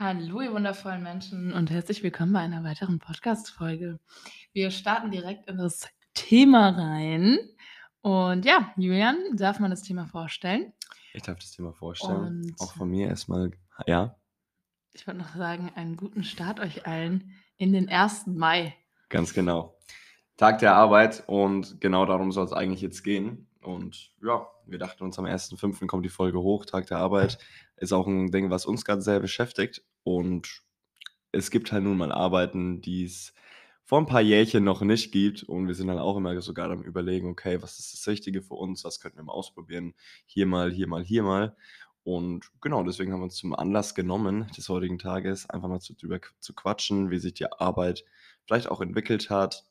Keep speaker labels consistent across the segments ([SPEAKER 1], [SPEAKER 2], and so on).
[SPEAKER 1] Hallo, ihr wundervollen Menschen und herzlich willkommen bei einer weiteren Podcast-Folge. Wir starten direkt in das Thema rein. Und ja, Julian, darf man das Thema vorstellen?
[SPEAKER 2] Ich darf das Thema vorstellen.
[SPEAKER 1] Und
[SPEAKER 2] Auch von mir erstmal, ja,
[SPEAKER 1] ich wollte noch sagen, einen guten Start euch allen in den 1. Mai.
[SPEAKER 2] ganz genau. Tag der Arbeit und genau darum soll es eigentlich jetzt gehen. Und ja, wir dachten uns am 1.5. kommt die Folge hoch. Tag der Arbeit ist auch ein Ding, was uns gerade sehr beschäftigt. Und es gibt halt nun mal Arbeiten, die es vor ein paar Jährchen noch nicht gibt. Und wir sind dann auch immer sogar am Überlegen, okay, was ist das Richtige für uns? Was könnten wir mal ausprobieren? Hier mal, hier mal, hier mal. Und genau, deswegen haben wir uns zum Anlass genommen des heutigen Tages, einfach mal zu, drüber zu quatschen, wie sich die Arbeit vielleicht auch entwickelt hat,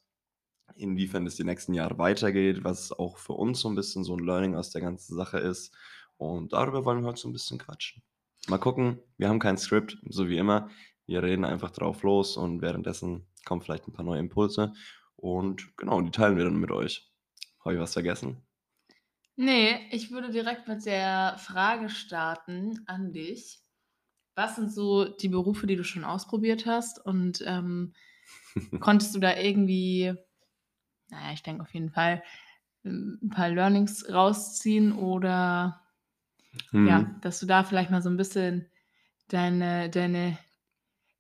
[SPEAKER 2] inwiefern es die nächsten Jahre weitergeht, was auch für uns so ein bisschen so ein Learning aus der ganzen Sache ist. Und darüber wollen wir heute so ein bisschen quatschen. Mal gucken, wir haben kein Skript, so wie immer. Wir reden einfach drauf los und währenddessen kommen vielleicht ein paar neue Impulse. Und genau, die teilen wir dann mit euch. Habe ich was vergessen?
[SPEAKER 1] Nee, ich würde direkt mit der Frage starten an dich. Was sind so die Berufe, die du schon ausprobiert hast? Und ähm, konntest du da irgendwie, naja, ich denke auf jeden Fall, ähm, ein paar Learnings rausziehen oder ja,
[SPEAKER 2] Mhm.
[SPEAKER 1] dass du da vielleicht mal so ein bisschen deine, deine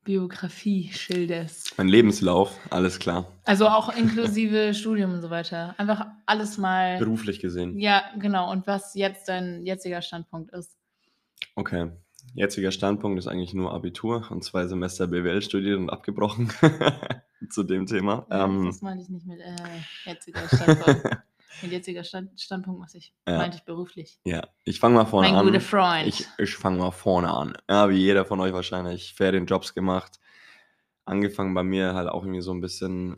[SPEAKER 1] Biografie schilderst.
[SPEAKER 2] Mein Lebenslauf, alles klar.
[SPEAKER 1] Also auch inklusive Studium und so weiter. Einfach alles mal.
[SPEAKER 2] Beruflich gesehen.
[SPEAKER 1] Ja, genau. Und was jetzt dein jetziger Standpunkt ist.
[SPEAKER 2] Okay. Jetziger Standpunkt ist eigentlich nur Abitur und zwei Semester BWL studiert und abgebrochen zu dem Thema.
[SPEAKER 1] Ja,
[SPEAKER 2] Ähm,
[SPEAKER 1] das meine ich nicht mit äh, jetziger Standpunkt. mit jetziger Stand, Standpunkt was ich,
[SPEAKER 2] Ja.
[SPEAKER 1] meinte ich beruflich.
[SPEAKER 2] ja, ich fange mal vorne
[SPEAKER 1] mein
[SPEAKER 2] an.
[SPEAKER 1] guter Freund.
[SPEAKER 2] Ich, ich fange mal vorne an. Ja, wie jeder von euch wahrscheinlich Ferienjobs gemacht. Angefangen bei mir halt auch irgendwie so ein bisschen,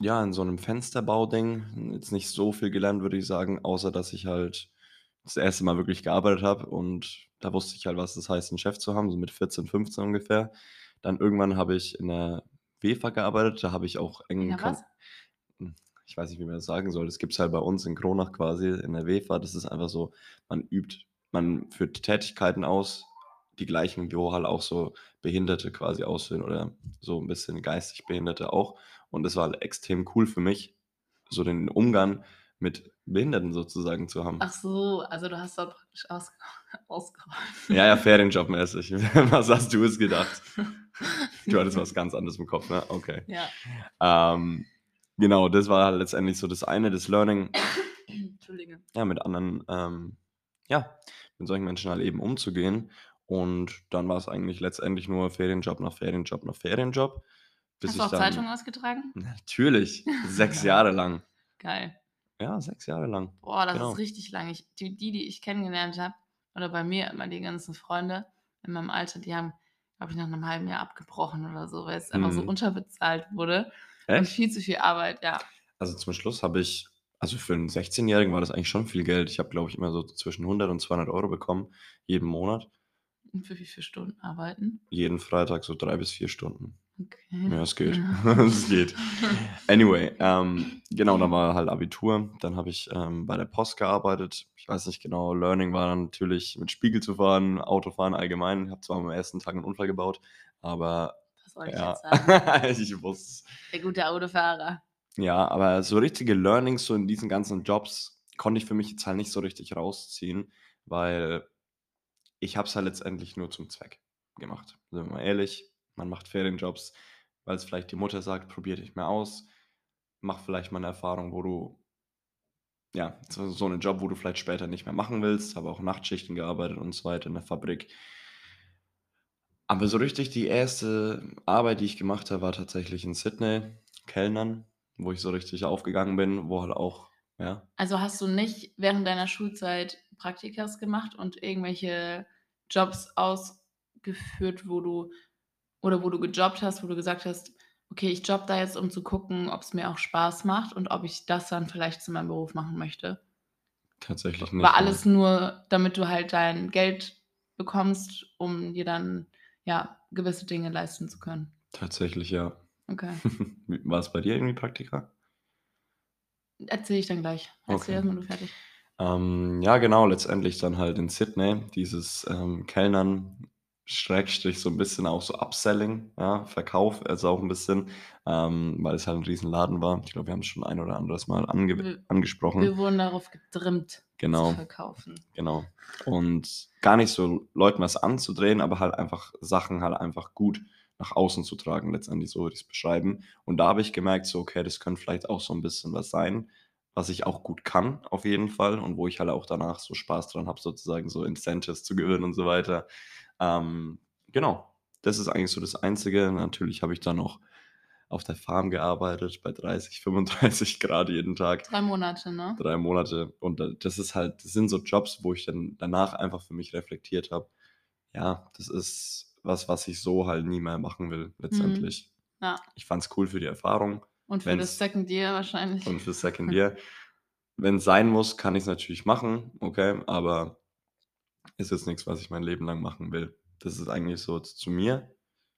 [SPEAKER 2] ja, in so einem Fensterbauding. Jetzt nicht so viel gelernt, würde ich sagen, außer dass ich halt das erste Mal wirklich gearbeitet habe und da wusste ich halt, was das heißt, einen Chef zu haben, so mit 14, 15 ungefähr. Dann irgendwann habe ich in der WEFA gearbeitet, da habe ich auch Kon
[SPEAKER 1] was?
[SPEAKER 2] hm, ich weiß nicht, wie man das sagen soll. Das gibt es halt bei uns in Kronach quasi in der WEFA. Das ist einfach so, man übt, man führt Tätigkeiten aus, die gleichen, wo halt auch so Behinderte quasi ausführen oder so ein bisschen geistig Behinderte auch. Und das war halt extrem cool für mich, so den Umgang mit Behinderten sozusagen zu haben.
[SPEAKER 1] Ach so, also du hast dort praktisch aus, ausgeholfen.
[SPEAKER 2] Ja, ja, Ferienjobmäßig. Was hast du es gedacht? Du hattest was ganz anderes im Kopf, ne? Okay.
[SPEAKER 1] Ja.
[SPEAKER 2] Ähm, genau, das war halt letztendlich so das eine, das Learning,
[SPEAKER 1] Entschuldige.
[SPEAKER 2] ja, mit anderen, ähm, ja, mit solchen Menschen halt eben umzugehen. Und dann war es eigentlich letztendlich nur Ferienjob nach Ferienjob nach Ferienjob. Bis
[SPEAKER 1] Hast du auch
[SPEAKER 2] dann,
[SPEAKER 1] Zeitung ausgetragen?
[SPEAKER 2] Natürlich, sechs Jahre lang.
[SPEAKER 1] Geil.
[SPEAKER 2] Ja, sechs Jahre lang.
[SPEAKER 1] Boah, das
[SPEAKER 2] Genau.
[SPEAKER 1] ist richtig lang. Ich, die, die, ich kennengelernt habe, oder bei mir immer die ganzen Freunde in meinem Alter, die haben, glaube ich, nach einem halben Jahr abgebrochen oder so, weil es einfach so
[SPEAKER 2] Mhm.
[SPEAKER 1] unterbezahlt wurde. Und
[SPEAKER 2] Echt?
[SPEAKER 1] viel zu viel Arbeit, ja.
[SPEAKER 2] Also zum Schluss habe ich, also für einen 16-Jährigen war das eigentlich schon viel Geld. Ich habe, glaube ich, immer so zwischen 100 und 200 Euro bekommen, jeden Monat.
[SPEAKER 1] Und für wie viele Stunden arbeiten?
[SPEAKER 2] Jeden Freitag so drei bis vier Stunden.
[SPEAKER 1] Okay.
[SPEAKER 2] Ja, es geht. Es geht. Anyway, ähm, genau, dann war halt Abitur. Dann habe ich ähm, bei der Post gearbeitet. Ich weiß nicht genau, Learning war dann natürlich mit Spiegel zu fahren, Autofahren allgemein. Ich habe zwar am ersten Tag einen Unfall gebaut, aber
[SPEAKER 1] Was ich
[SPEAKER 2] ja,
[SPEAKER 1] jetzt sagen?
[SPEAKER 2] ich wusste
[SPEAKER 1] Der gute Autofahrer.
[SPEAKER 2] Ja, aber so richtige Learnings so in diesen ganzen Jobs konnte ich für mich jetzt halt nicht so richtig rausziehen, weil ich habe es halt letztendlich nur zum Zweck gemacht. Sind wir mal ehrlich, man macht Ferienjobs, weil es vielleicht die Mutter sagt, probier dich mal aus, mach vielleicht mal eine Erfahrung, wo du, ja, so, so einen Job, wo du vielleicht später nicht mehr machen willst, habe auch Nachtschichten gearbeitet und so weiter in der Fabrik. Aber so richtig die erste Arbeit, die ich gemacht habe, war tatsächlich in Sydney, Kellnern, wo ich so richtig aufgegangen bin, wo halt auch, ja,
[SPEAKER 1] Also hast du nicht während deiner Schulzeit Praktikas gemacht und irgendwelche Jobs ausgeführt, wo du oder wo du gejobbt hast, wo du gesagt hast, okay, ich job da jetzt, um zu gucken, ob es mir auch Spaß macht und ob ich das dann vielleicht zu meinem Beruf machen möchte.
[SPEAKER 2] tatsächlich nicht.
[SPEAKER 1] War
[SPEAKER 2] ne.
[SPEAKER 1] alles nur, damit du halt dein Geld bekommst, um dir dann ja gewisse Dinge leisten zu können.
[SPEAKER 2] Tatsächlich, ja.
[SPEAKER 1] Okay.
[SPEAKER 2] War es bei dir irgendwie Praktika?
[SPEAKER 1] Erzähle ich dann gleich. Erzähl
[SPEAKER 2] Okay.
[SPEAKER 1] erstmal du fertig.
[SPEAKER 2] Ähm, ja, genau, letztendlich dann halt in Sydney, dieses ähm, Kellnern, Schrägstrich so ein bisschen auch so Upselling, ja, Verkauf, also auch ein bisschen, ähm, weil es halt ein Riesenladen war. Ich glaube, wir haben es schon ein oder anderes Mal ange
[SPEAKER 1] Wir,
[SPEAKER 2] angesprochen.
[SPEAKER 1] wir wurden darauf getrimmt zu
[SPEAKER 2] Genau,
[SPEAKER 1] verkaufen.
[SPEAKER 2] genau. Und gar nicht so Leuten was anzudrehen, aber halt einfach Sachen halt einfach gut nach außen zu tragen, letztendlich so würde ich's beschreiben. Und da habe ich gemerkt, so, okay, das könnte vielleicht auch so ein bisschen was sein, was ich auch gut kann, auf jeden Fall, und wo ich halt auch danach so Spaß dran habe, sozusagen so Incentives zu gewinnen und so weiter. Ähm, genau, das ist eigentlich so das Einzige. Natürlich habe ich dann noch auf der Farm gearbeitet, bei 30, 35 Grad jeden Tag.
[SPEAKER 1] Drei Monate, ne?
[SPEAKER 2] Drei Monate. Und da- das ist halt, das sind so Jobs, wo ich dann danach einfach für mich reflektiert habe. Ja, das ist was, was ich so halt nie mehr machen will, letztendlich.
[SPEAKER 1] Ja.
[SPEAKER 2] Ich fand es cool für die Erfahrung
[SPEAKER 1] Und für
[SPEAKER 2] Wenn's-
[SPEAKER 1] das Second Year wahrscheinlich.
[SPEAKER 2] und für Second Year. Wenn es sein muss, kann ich es natürlich machen, okay, aber ist jetzt nichts, was ich mein Leben lang machen will. Das ist eigentlich so zu mir.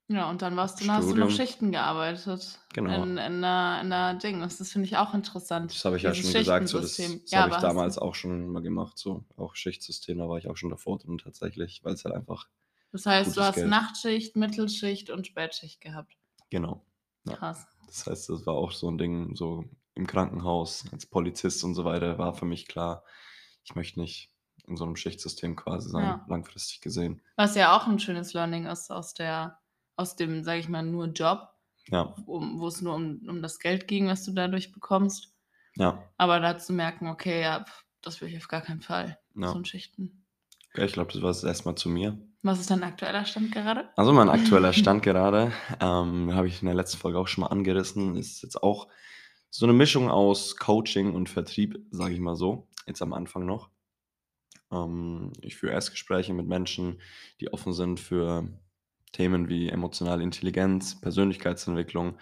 [SPEAKER 1] Ja, und dann warst du, dann hast du noch. Schichten gearbeitet.
[SPEAKER 2] Genau.
[SPEAKER 1] In, in, der, in der Ding. Das, das finde ich auch interessant.
[SPEAKER 2] Das habe ich ja schon gesagt, so, das, das
[SPEAKER 1] Ja,
[SPEAKER 2] habe ich damals auch schon mal gemacht, so auch Schichtsystem, da war ich auch schon davor drin tatsächlich, weil es halt einfach,
[SPEAKER 1] Das heißt, du hast
[SPEAKER 2] Geld.
[SPEAKER 1] Nachtschicht, Mittelschicht und Spätschicht gehabt.
[SPEAKER 2] genau. Ja.
[SPEAKER 1] Krass.
[SPEAKER 2] Das heißt, das war auch so ein Ding, so im Krankenhaus, als Polizist und so weiter, war für mich klar, ich möchte nicht in so einem Schichtsystem quasi sein,
[SPEAKER 1] Ja.
[SPEAKER 2] langfristig gesehen.
[SPEAKER 1] Was ja auch ein schönes Learning ist aus der, aus dem, sage ich mal, nur Job,
[SPEAKER 2] Ja,
[SPEAKER 1] um, wo es nur um, um das Geld ging, was du dadurch bekommst.
[SPEAKER 2] ja,
[SPEAKER 1] Aber da zu merken, okay, ja, das will ich auf gar keinen Fall.
[SPEAKER 2] Ja.
[SPEAKER 1] So ein Schichten.
[SPEAKER 2] ja ich glaube, das war es erstmal zu mir.
[SPEAKER 1] Was ist dein aktueller Stand gerade?
[SPEAKER 2] Also mein aktueller Stand gerade, ähm, habe ich in der letzten Folge auch schon mal angerissen, ist jetzt auch so eine Mischung aus Coaching und Vertrieb, sage ich mal so, jetzt am Anfang noch. Ähm, ich führe Erstgespräche mit Menschen, die offen sind für Themen wie emotionale Intelligenz, Persönlichkeitsentwicklung,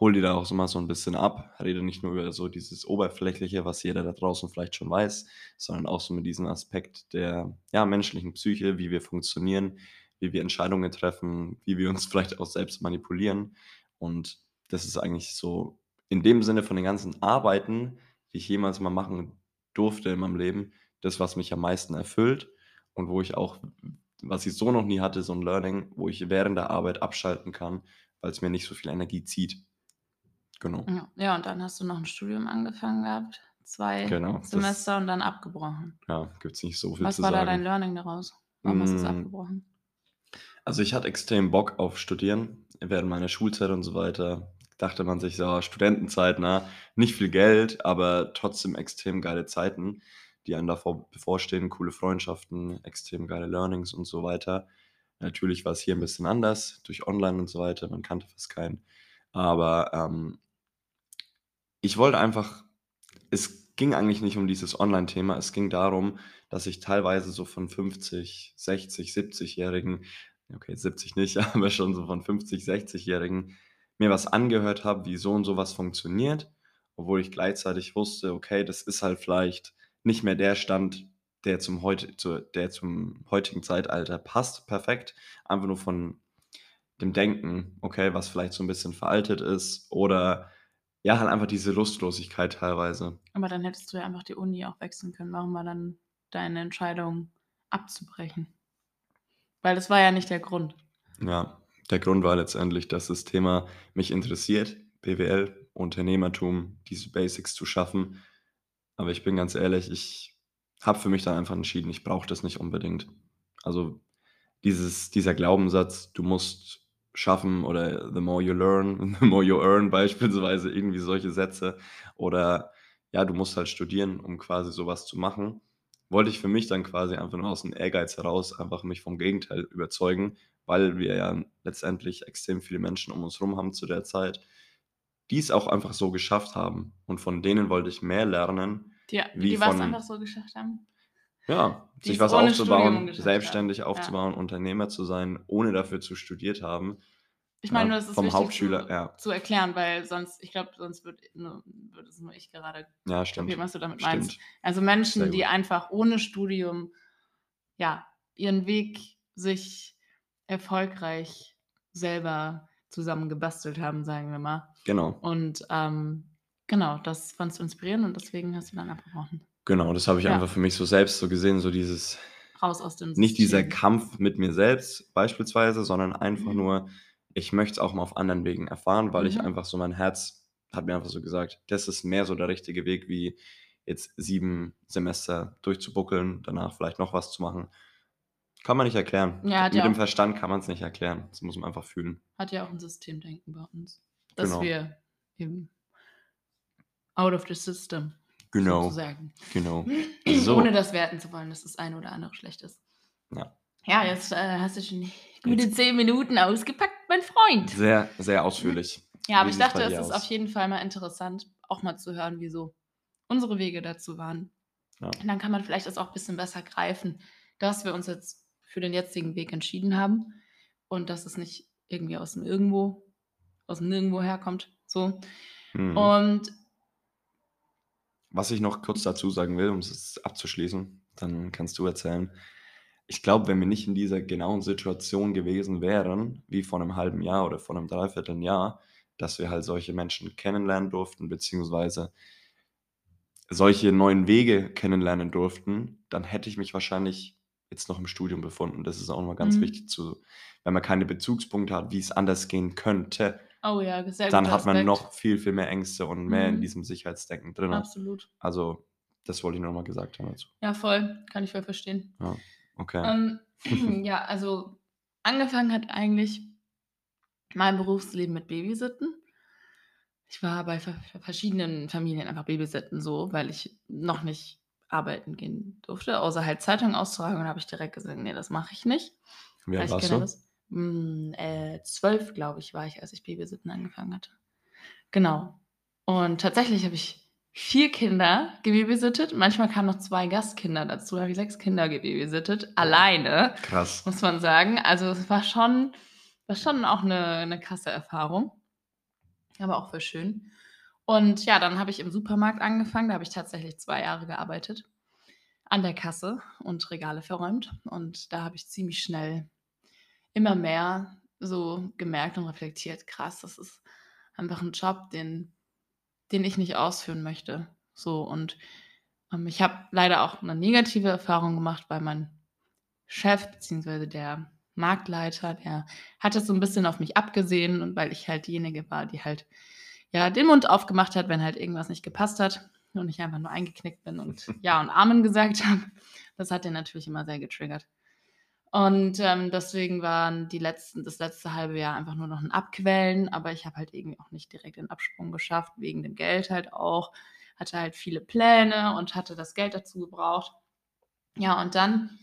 [SPEAKER 2] hol die da auch mal so ein bisschen ab, rede nicht nur über so dieses Oberflächliche, was jeder da draußen vielleicht schon weiß, sondern auch so mit diesem Aspekt der ja, menschlichen Psyche, wie wir funktionieren, wie wir Entscheidungen treffen, wie wir uns vielleicht auch selbst manipulieren. Und das ist eigentlich so in dem Sinne von den ganzen Arbeiten, die ich jemals mal machen durfte in meinem Leben, das, was mich am meisten erfüllt und wo ich auch, was ich so noch nie hatte, so ein Learning, wo ich während der Arbeit abschalten kann, weil es mir nicht so viel Energie zieht. Genau.
[SPEAKER 1] Ja. ja, und dann hast du noch ein Studium angefangen gehabt. Zwei
[SPEAKER 2] Genau, das-
[SPEAKER 1] Semester und dann abgebrochen.
[SPEAKER 2] Ja, gibt es nicht so viel
[SPEAKER 1] Was
[SPEAKER 2] zu
[SPEAKER 1] war da
[SPEAKER 2] sagen.
[SPEAKER 1] dein Learning daraus? Warum hast du es
[SPEAKER 2] Mm,
[SPEAKER 1] abgebrochen?
[SPEAKER 2] Also ich hatte extrem Bock auf Studieren während meiner Schulzeit und so weiter. Dachte man sich so, Studentenzeit, na, nicht viel Geld, aber trotzdem extrem geile Zeiten, die einem davor bevorstehen, coole Freundschaften, extrem geile Learnings und so weiter. Natürlich war es hier ein bisschen anders, durch Online und so weiter, man kannte fast keinen. Aber ähm, ich wollte einfach, es ging eigentlich nicht um dieses Online-Thema, es ging darum, dass ich teilweise so von 50, 60, 70-Jährigen, okay, 70 nicht, aber schon so von 50, 60-Jährigen mir was angehört habe, wie so und so was funktioniert, obwohl ich gleichzeitig wusste, okay, das ist halt vielleicht nicht mehr der Stand, der zum, heute, zu, der zum heutigen Zeitalter passt, perfekt, einfach nur von dem Denken, okay, was vielleicht so ein bisschen veraltet ist oder ja, halt einfach diese Lustlosigkeit teilweise.
[SPEAKER 1] Aber dann hättest du ja einfach die Uni auch wechseln können. Warum war dann deine Entscheidung abzubrechen? Weil das war ja nicht der Grund.
[SPEAKER 2] Ja, der Grund war letztendlich, dass das Thema mich interessiert, BWL, Unternehmertum, diese Basics zu schaffen. Aber ich bin ganz ehrlich, ich habe für mich dann einfach entschieden, ich brauche das nicht unbedingt. Also dieses, dieser Glaubenssatz, du musst schaffen oder the more you learn, the more you earn beispielsweise, irgendwie solche Sätze. Oder ja, du musst halt studieren, um quasi sowas zu machen. Wollte ich für mich dann quasi einfach nur aus dem Ehrgeiz heraus einfach mich vom Gegenteil überzeugen, weil wir ja letztendlich extrem viele Menschen um uns herum haben zu der Zeit, die es auch einfach so geschafft haben. Und von denen wollte ich mehr lernen,
[SPEAKER 1] Die,
[SPEAKER 2] Wie
[SPEAKER 1] die was einfach so geschafft haben.
[SPEAKER 2] ja,
[SPEAKER 1] Die
[SPEAKER 2] sich was aufzubauen, selbstständig
[SPEAKER 1] haben.
[SPEAKER 2] aufzubauen, Unternehmer zu sein, ohne dafür zu studiert haben.
[SPEAKER 1] Ich meine,
[SPEAKER 2] Ja,
[SPEAKER 1] nur, das ist
[SPEAKER 2] vom
[SPEAKER 1] wichtig
[SPEAKER 2] Hauptschüler,
[SPEAKER 1] zu,
[SPEAKER 2] ja.
[SPEAKER 1] zu erklären, weil sonst, ich glaube, sonst würde nur, würde es nur ich gerade
[SPEAKER 2] Ja, stimmt.
[SPEAKER 1] was du damit
[SPEAKER 2] Stimmt.
[SPEAKER 1] meinst. Also Menschen, die einfach ohne Studium ja ihren Weg sich erfolgreich selber zusammen gebastelt haben, sagen wir mal.
[SPEAKER 2] Genau.
[SPEAKER 1] Und ähm, genau, das fandst du inspirierend und deswegen hast du dann abgebrochen.
[SPEAKER 2] Genau, das habe ich
[SPEAKER 1] Ja.
[SPEAKER 2] einfach für mich so selbst so gesehen, so dieses,
[SPEAKER 1] raus aus dem
[SPEAKER 2] Nicht dieser. Kampf mit mir selbst beispielsweise, sondern einfach
[SPEAKER 1] Mhm.
[SPEAKER 2] nur, ich möchte es auch mal auf anderen Wegen erfahren, weil ich
[SPEAKER 1] Mhm.
[SPEAKER 2] einfach so mein Herz hat mir einfach so gesagt, das ist mehr so der richtige Weg, wie jetzt sieben Semester durchzubuckeln, danach vielleicht noch was zu machen. Kann man nicht erklären.
[SPEAKER 1] Ja,
[SPEAKER 2] Mit
[SPEAKER 1] ja
[SPEAKER 2] dem Verstand kann man es nicht erklären. Das muss man einfach fühlen.
[SPEAKER 1] hat ja auch 'n Systemdenken bei uns, dass
[SPEAKER 2] Genau.
[SPEAKER 1] wir eben out of the system
[SPEAKER 2] Genau,
[SPEAKER 1] sozusagen.
[SPEAKER 2] genau.
[SPEAKER 1] Ohne
[SPEAKER 2] So.
[SPEAKER 1] das werten zu wollen, dass das eine oder andere schlecht ist.
[SPEAKER 2] Ja.
[SPEAKER 1] Ja, jetzt, äh, hast du schon gute 10 Minuten ausgepackt, mein Freund.
[SPEAKER 2] sehr, sehr ausführlich.
[SPEAKER 1] Ja, aber ich dachte, es ist auf jeden Fall mal interessant, auch mal zu hören, wie so unsere Wege dazu waren.
[SPEAKER 2] Ja.
[SPEAKER 1] Und dann kann man vielleicht das auch 'n bisschen besser greifen, dass wir uns jetzt für den jetzigen Weg entschieden haben und dass es nicht irgendwie aus dem Irgendwo aus'm Nirgendwo herkommt, so.
[SPEAKER 2] Mhm.
[SPEAKER 1] Und
[SPEAKER 2] Was ich noch kurz dazu sagen will, um es abzuschließen, dann kannst du erzählen. Ich glaube, wenn wir nicht in dieser genauen Situation gewesen wären, wie vor 'nem halben Jahr oder vor 'nem 3/4 Jahr, dass wir halt solche Menschen kennenlernen durften, beziehungsweise solche neuen Wege kennenlernen durften, dann hätte ich mich wahrscheinlich jetzt noch im Studium befunden. Das ist auch mal ganz
[SPEAKER 1] Mhm.
[SPEAKER 2] wichtig zu wenn man keine Bezugspunkte hat, wie es anders gehen könnte,
[SPEAKER 1] Oh ja, sehr
[SPEAKER 2] dann hat man
[SPEAKER 1] Aspekt.
[SPEAKER 2] noch viel, viel mehr Ängste und mehr in
[SPEAKER 1] Mhm.
[SPEAKER 2] diesem Sicherheitsdenken drinne.
[SPEAKER 1] Absolut.
[SPEAKER 2] Also, das wollte ich nur noch mal gesagt haben dazu.
[SPEAKER 1] Ja, voll. Kann ich voll verstehen.
[SPEAKER 2] Ja, okay.
[SPEAKER 1] Ähm, ja, also angefangen hat eigentlich mein Berufsleben mit Babysitten. Ich war bei ver verschiedenen Familien einfach Babysitten so, weil ich noch nicht arbeiten gehen durfte, außer halt Zeitung austragen. Und habe ich direkt gesagt: „Ne, das mache ich nicht.“
[SPEAKER 2] Wie alt warst du?
[SPEAKER 1] das. Hm, äh, 12, glaube ich, war ich, als ich Babysitten angefangen hatte. Genau. Und tatsächlich habe ich 4 Kinder gebabysittet. Manchmal kamen noch 2 Gastkinder dazu. Da habe ich 6 Kinder gebabysittet, alleine,
[SPEAKER 2] Krass.
[SPEAKER 1] muss man sagen. Also, es war schon war schon auch 'ne 'ne krasse Erfahrung, aber auch voll schön. Und ja, dann habe ich im Supermarkt angefangen. Da habe ich tatsächlich 2 Jahre gearbeitet an der Kasse und Regale verräumt. Und da habe ich ziemlich schnell immer mehr so gemerkt und reflektiert: „Krass, das ist einfach 'n Job, den den ich nicht ausführen möchte.“ So und, ähm, ich habe leider auch 'ne negative Erfahrung gemacht, weil mein Chef beziehungsweise der Marktleiter, der hat das so 'n bisschen auf mich abgesehen und weil ich halt diejenige war, die halt, ja, den Mund aufgemacht hat, wenn halt irgendwas nicht gepasst hat und ich einfach nur eingeknickt bin und Ja und Amen gesagt habe. Das hat den natürlich immer sehr getriggert. Und, ähm, deswegen waren die letzten das letzte halbe Jahr einfach nur noch 'n Abquälen, aber ich habe halt irgendwie auch nicht direkt den Absprung geschafft, wegen dem Geld halt auch. Hatte halt viele Pläne und hatte das Geld dazu gebraucht. Ja, und dann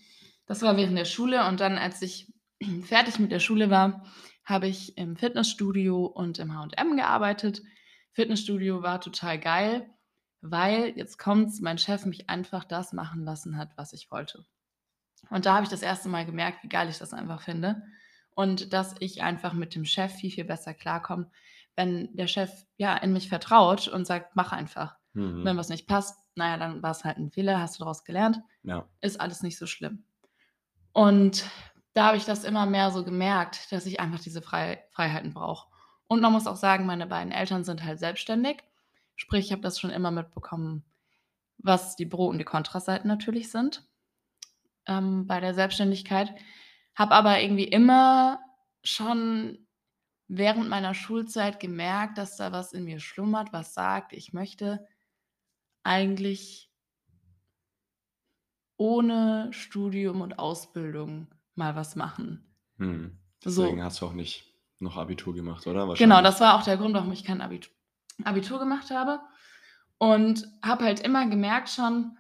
[SPEAKER 1] das war während der Schule und dann, als ich fertig mit der Schule war, habe ich im Fitnessstudio und im H&M gearbeitet. Fitnessstudio war total geil, weil jetzt kommt's, mein Chef mich einfach das machen lassen hat, was ich wollte. Und da habe ich das erste Mal gemerkt, wie geil ich das einfach finde und dass ich einfach mit dem Chef viel, viel besser klarkomme, wenn der Chef, ja, in mich vertraut und sagt: „Mach einfach.“ Wenn
[SPEAKER 2] Mhm.
[SPEAKER 1] was nicht passt, na ja, dann war's halt 'n Fehler, hast du draus gelernt,
[SPEAKER 2] Ja.
[SPEAKER 1] ist alles nicht so schlimm. Und da habe ich das immer mehr so gemerkt, dass ich einfach diese Frei Freiheiten brauche. Und man muss auch sagen, meine beiden Eltern sind halt selbstständig. Sprich, ich habe das schon immer mitbekommen, was die Pro und die Kontraseiten natürlich sind, ähm, bei der Selbstständigkeit. Habe aber irgendwie immer schon während meiner Schulzeit gemerkt, dass da was in mir schlummert, was sagt: „Ich möchte eigentlich“ „ohne Studium und Ausbildung mal was machen.“
[SPEAKER 2] Mhm.
[SPEAKER 1] So.
[SPEAKER 2] Deswegen hast du auch nicht noch Abitur gemacht, oder?
[SPEAKER 1] Genau, das war auch der Grund, warum ich kein Abit Abitur gemacht habe und habe halt immer gemerkt schon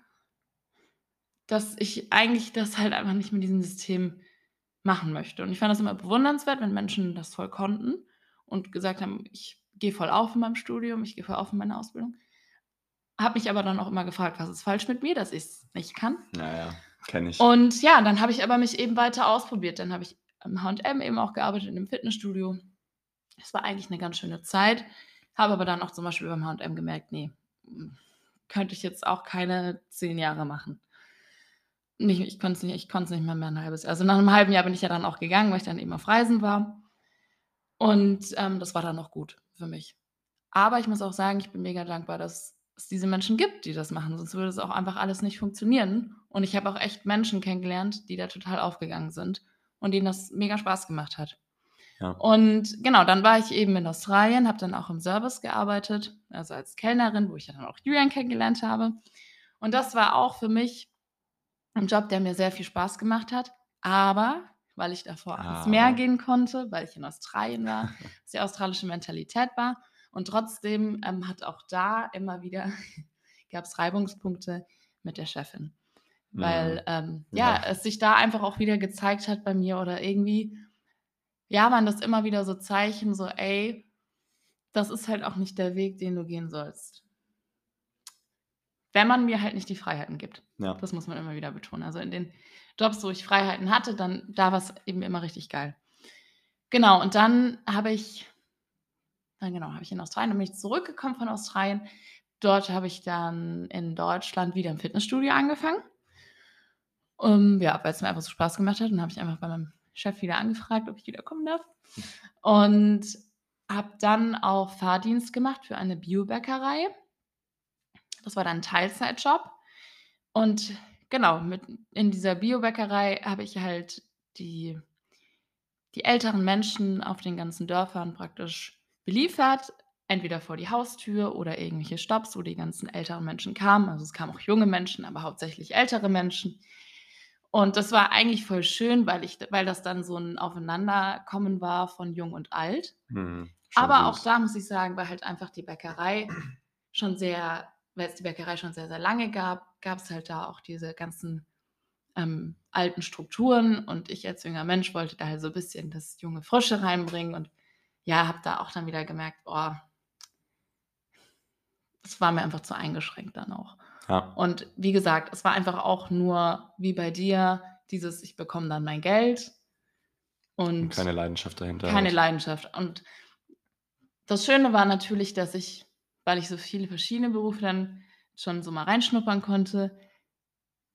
[SPEAKER 1] dass ich eigentlich das halt einfach nicht mit diesem System machen möchte. Und ich fand das immer bewundernswert, wenn Menschen das voll konnten und gesagt haben: „Ich gehe voll auf in meinem Studium, ich gehe voll auf in meiner Ausbildung.“ Habe mich aber dann auch immer gefragt: „Was ist falsch mit mir, dass ich's nicht kann?“
[SPEAKER 2] Ja, ja, kenne ich.
[SPEAKER 1] Und ja, dann habe ich aber mich eben weiter ausprobiert. Dann habe ich im H&M eben auch gearbeitet, im Fitnessstudio. Das war eigentlich 'ne ganz schöne Zeit, habe aber dann auch zum Beispiel beim H&M gemerkt: „Ne, hm, könnte ich jetzt auch keine 10 Jahre machen.“ Nicht ich konnte es nicht ich es nicht mal mehr 'n halbes Jahr. Also, nach 'nem halben Jahr bin ich ja dann auch gegangen, weil ich dann eben auf Reisen war. Und, ähm, das war dann auch gut für mich. Aber ich muss auch sagen, ich bin mega dankbar, dass es diese Menschen gibt, die das machen, sonst würde es auch einfach alles nicht funktionieren Und ich habe auch echt Menschen kennengelernt, die da total aufgegangen sind und denen das mega Spaß gemacht hat.
[SPEAKER 2] Ja.
[SPEAKER 1] Und genau, dann war ich eben in Australien, habe dann auch im Service gearbeitet, also als Kellnerin, wo ich dann auch Julian kennengelernt habe. Und das war auch für mich ein Job, der mir sehr viel Spaß gemacht hat. Aber weil ich davor ans Meer
[SPEAKER 2] Aber.
[SPEAKER 1] gehen konnte, weil ich in Australien war, was die australische Mentalität war. Und trotzdem ähm, hat auch da immer wieder gab es Reibungspunkte mit der Chefin. Weil
[SPEAKER 2] Mhm.
[SPEAKER 1] ähm, ja,
[SPEAKER 2] Ja.
[SPEAKER 1] es sich da einfach auch wieder gezeigt hat bei mir oder irgendwie, ja, waren das immer wieder so Zeichen, so, ey, das ist halt auch nicht der Weg, den du gehen sollst. Wenn man mir halt nicht die Freiheiten gibt.
[SPEAKER 2] Ja.
[SPEAKER 1] Das muss man immer wieder betonen. Also in den Jobs, wo ich Freiheiten hatte, dann da war es eben immer richtig geil. Genau, und dann habe ich, dann genau, habe ich in Australien, dann bin ich zurückgekommen von Australien. Dort habe ich dann in Deutschland wieder im Fitnessstudio angefangen. Um, ja, weil es mir einfach so Spaß gemacht hat. Und habe ich einfach bei meinem Chef wieder angefragt, ob ich wieder kommen darf. Und habe dann auch Fahrdienst gemacht für eine Biobäckerei. Das war dann ein Teilzeitjob. Und genau, mit, in dieser Biobäckerei habe ich halt die, die älteren Menschen auf den ganzen Dörfern praktisch beliefert. Entweder vor die Haustür oder irgendwelche Stops, wo die ganzen älteren Menschen kamen. Also es kamen auch junge Menschen, aber hauptsächlich ältere Menschen. Und das war eigentlich voll schön, weil, ich, weil das dann so ein Aufeinanderkommen war von jung und alt.
[SPEAKER 2] Mhm.
[SPEAKER 1] Aber auch da muss ich sagen, weil halt einfach die Bäckerei schon sehr, weil es die Bäckerei schon sehr, sehr lange gab, gab es halt da auch diese ganzen ähm, alten Strukturen. Und ich als junger Mensch wollte da halt so ein bisschen das junge Frische reinbringen. Und ja, habe da auch dann wieder gemerkt, oh, das war mir einfach zu eingeschränkt dann auch.
[SPEAKER 2] Ja.
[SPEAKER 1] Und wie gesagt, es war einfach auch nur wie bei dir, dieses, ich bekomme dann mein Geld und
[SPEAKER 2] Und keine Leidenschaft dahinter.
[SPEAKER 1] keine
[SPEAKER 2] halt.
[SPEAKER 1] Leidenschaft. Und das Schöne war natürlich, dass ich, weil ich so viele verschiedene Berufe dann schon so mal reinschnuppern konnte,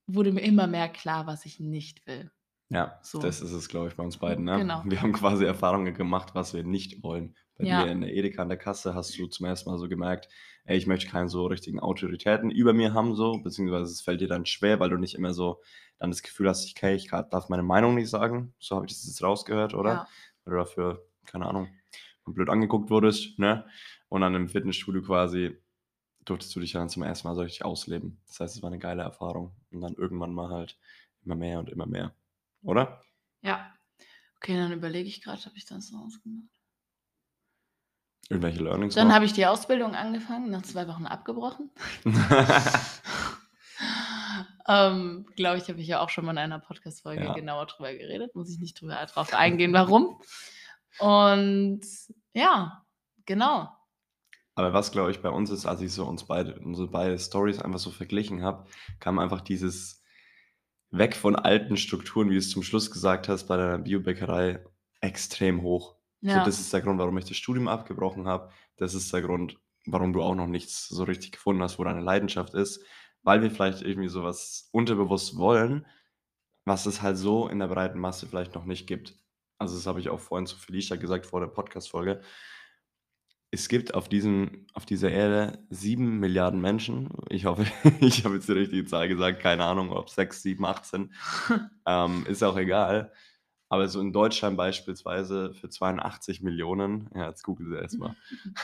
[SPEAKER 1] wurde mir immer mehr klar, was ich nicht will.
[SPEAKER 2] Ja,
[SPEAKER 1] So.
[SPEAKER 2] das ist es, glaube ich, bei uns beiden. Ne?
[SPEAKER 1] Genau.
[SPEAKER 2] Wir haben quasi Erfahrungen gemacht, was wir nicht wollen. Bei
[SPEAKER 1] Ja.
[SPEAKER 2] dir in der Edeka an der Kasse hast du zum ersten Mal so gemerkt, ey, ich möchte keine so richtigen Autoritäten über mir haben, so, beziehungsweise es fällt dir dann schwer, weil du nicht immer so dann das Gefühl hast, okay, ich darf meine Meinung nicht sagen. So habe ich das jetzt rausgehört, oder?
[SPEAKER 1] Ja.
[SPEAKER 2] Weil du dafür, keine Ahnung, blöd angeguckt wurdest, ne? Und dann im Fitnessstudio quasi durftest du dich dann zum ersten Mal so richtig ausleben. Das heißt, es war eine geile Erfahrung. Und dann irgendwann mal halt immer mehr und immer mehr. Oder?
[SPEAKER 1] Ja. Okay, dann überlege ich gerade, habe ich das so ausgemacht.
[SPEAKER 2] Irgendwelche Learnings
[SPEAKER 1] Dann habe ich die Ausbildung angefangen, nach zwei Wochen abgebrochen. ähm, Glaube ich, habe ich ja auch schon mal in einer Podcast-Folge
[SPEAKER 2] Ja.
[SPEAKER 1] genauer drüber geredet. Muss ich nicht drüber drauf eingehen, warum. Und ja, genau.
[SPEAKER 2] Aber was, glaube ich, bei uns ist, als ich so uns beide, unsere beide Stories einfach so verglichen habe, kam einfach dieses weg von alten Strukturen, wie du es zum Schluss gesagt hast, bei deiner Biobäckerei extrem hoch.
[SPEAKER 1] Ja.
[SPEAKER 2] So, das ist der Grund, warum ich das Studium abgebrochen habe. Das ist der Grund, warum du auch noch nichts so richtig gefunden hast, wo deine Leidenschaft ist. Weil wir vielleicht irgendwie sowas unterbewusst wollen, was es halt so in der breiten Masse vielleicht noch nicht gibt. Also das habe ich auch vorhin zu Felicia gesagt vor der Podcast-Folge. Es gibt auf, diesem, auf dieser Erde sieben Milliarden Menschen. Ich hoffe, ich habe jetzt die richtige Zahl gesagt. Keine Ahnung, ob sechs, sieben, 18. ähm, ist auch egal. Aber so in Deutschland beispielsweise für 82 Millionen, ja, jetzt google sie erstmal.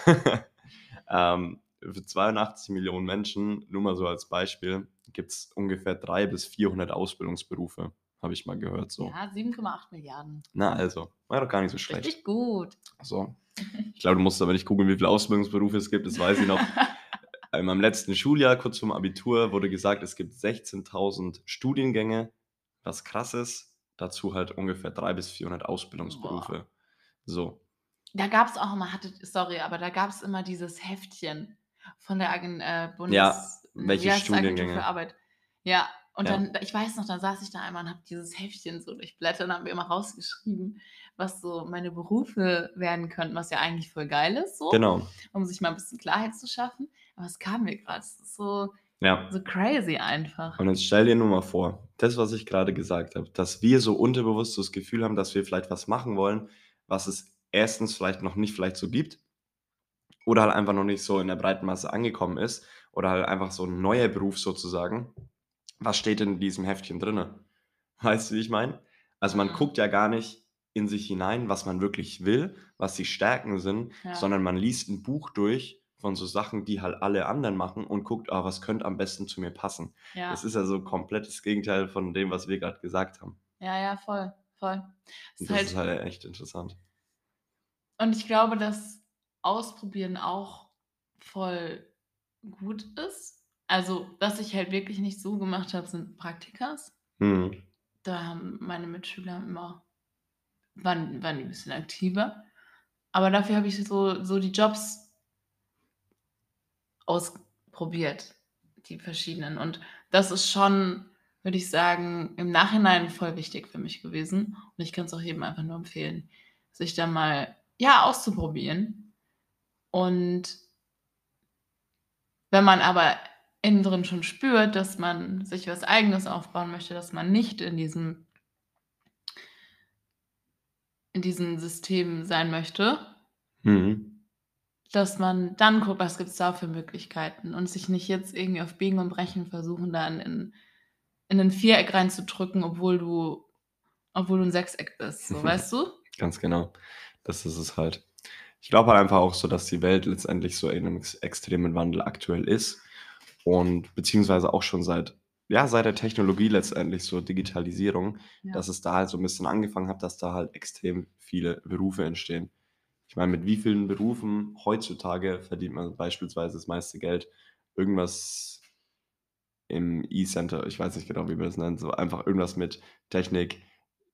[SPEAKER 2] ähm, für 82 Millionen Menschen, nur mal so als Beispiel, gibt es ungefähr 300 bis 400 Ausbildungsberufe, habe ich mal gehört. So.
[SPEAKER 1] Ja, 7,8 Milliarden.
[SPEAKER 2] Na also, war doch gar nicht so schlecht.
[SPEAKER 1] Richtig gut.
[SPEAKER 2] So. Ich glaube, du musst aber nicht gucken, wie viele Ausbildungsberufe es gibt, das weiß ich noch. In meinem letzten Schuljahr, kurz vorm Abitur, wurde gesagt, es gibt 16.000 Studiengänge, was krass ist. Dazu halt ungefähr 300 bis 400 Ausbildungsberufe. So.
[SPEAKER 1] Da gab es auch immer, hatte, sorry, aber da gab es immer dieses Heftchen von der Agen, äh, Bundes...
[SPEAKER 2] Ja, welche Studiengänge?
[SPEAKER 1] für Arbeit. Ja, und
[SPEAKER 2] Ja.
[SPEAKER 1] dann, ich weiß noch, dann saß ich da einmal und habe dieses Heftchen so durchblättert und habe mir immer rausgeschrieben, was so meine Berufe werden könnten, was ja eigentlich voll geil ist, so,
[SPEAKER 2] Genau.
[SPEAKER 1] um sich mal ein bisschen Klarheit zu schaffen. Aber es kam mir gerade, so,
[SPEAKER 2] Ja.
[SPEAKER 1] so crazy einfach.
[SPEAKER 2] Und jetzt stell dir nur mal vor, das, was ich gerade gesagt habe, dass wir so unterbewusst das Gefühl haben, dass wir vielleicht was machen wollen, was es erstens vielleicht noch nicht vielleicht so gibt oder halt einfach noch nicht so in der breiten Masse angekommen ist oder halt einfach so ein neuer Beruf sozusagen. was steht in diesem Heftchen drinne? Weißt du, wie ich meine? Also, man
[SPEAKER 1] Mhm.
[SPEAKER 2] guckt ja gar nicht in sich hinein, was man wirklich will, was die Stärken sind,
[SPEAKER 1] Ja.
[SPEAKER 2] sondern man liest 'n Buch durch von so Sachen, die halt alle anderen machen und guckt: „Ah, was könnte am besten zu mir passen?“ Das
[SPEAKER 1] Ja.
[SPEAKER 2] ist ja so komplett das Gegenteil von dem, was wir grad gesagt haben.
[SPEAKER 1] Ja, ja, voll, voll. Ist
[SPEAKER 2] Und das ist
[SPEAKER 1] halt
[SPEAKER 2] halt echt interessant.
[SPEAKER 1] Und ich glaube, dass Ausprobieren auch voll gut ist. Also, was ich halt wirklich nicht so gemacht habe, sind Praktikas.
[SPEAKER 2] Mhm.
[SPEAKER 1] Da haben meine Mitschüler immer waren waren die 'n bisschen aktiver. Aber dafür habe ich so so die Jobs ausprobiert, die verschiedenen. Und das ist schon, würde ich sagen, im Nachhinein voll wichtig für mich gewesen. Und ich kann's auch jedem einfach nur empfehlen, sich da mal, ja, auszuprobieren. Und wenn man aber innen drin schon spürt, dass man sich was Eigenes aufbauen möchte, dass man nicht in diesem in diesem System sein möchte
[SPEAKER 2] Mhm.
[SPEAKER 1] Dass man dann guckt, was gibt's da für Möglichkeiten und sich nicht jetzt irgendwie auf Biegen und Brechen versuchen, da in in in 'nen Viereck reinzudrücken, obwohl du obwohl du 'n Sechseck bist, so, weißt du?
[SPEAKER 2] Ganz genau. Das ist es halt. Ich glaube halt einfach auch so, dass die Welt letztendlich so in 'nem ex extremen Wandel aktuell ist und beziehungsweise auch schon seit ja, seit der Technologie letztendlich, so Digitalisierung,
[SPEAKER 1] Ja.
[SPEAKER 2] dass es da halt so 'n bisschen angefangen hat, dass da halt extrem viele Berufe entstehen. Ich meine, mit wie vielen Berufen heutzutage verdient man beispielsweise das meiste Geld? Irgendwas im E-Center, ich weiß nicht genau, wie man das nennt, so einfach irgendwas mit Technik,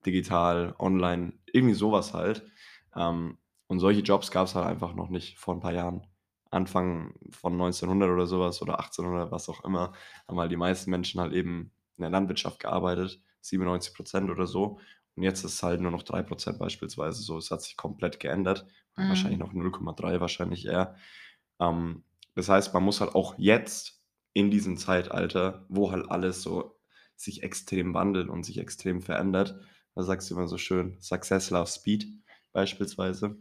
[SPEAKER 2] digital, online, irgendwie so was halt. Ähm, und solche Jobs gab's halt einfach noch nicht vor 'n paar Jahren. Anfang von 1900 oder so was oder 1800, was auch immer, haben halt die meisten Menschen halt eben in der Landwirtschaft gearbeitet, 97 % oder so. Und jetzt ist es halt nur noch 3 % beispielsweise so. Es hat sich komplett geändert. Wahrscheinlich
[SPEAKER 1] Mhm.
[SPEAKER 2] noch 0,3 wahrscheinlich eher. Ähm, das heißt, man muss halt auch jetzt in diesem Zeitalter, wo halt alles so sich extrem wandelt und sich extrem verändert da sagst du immer so schön: „Success loves speed“, beispielsweise.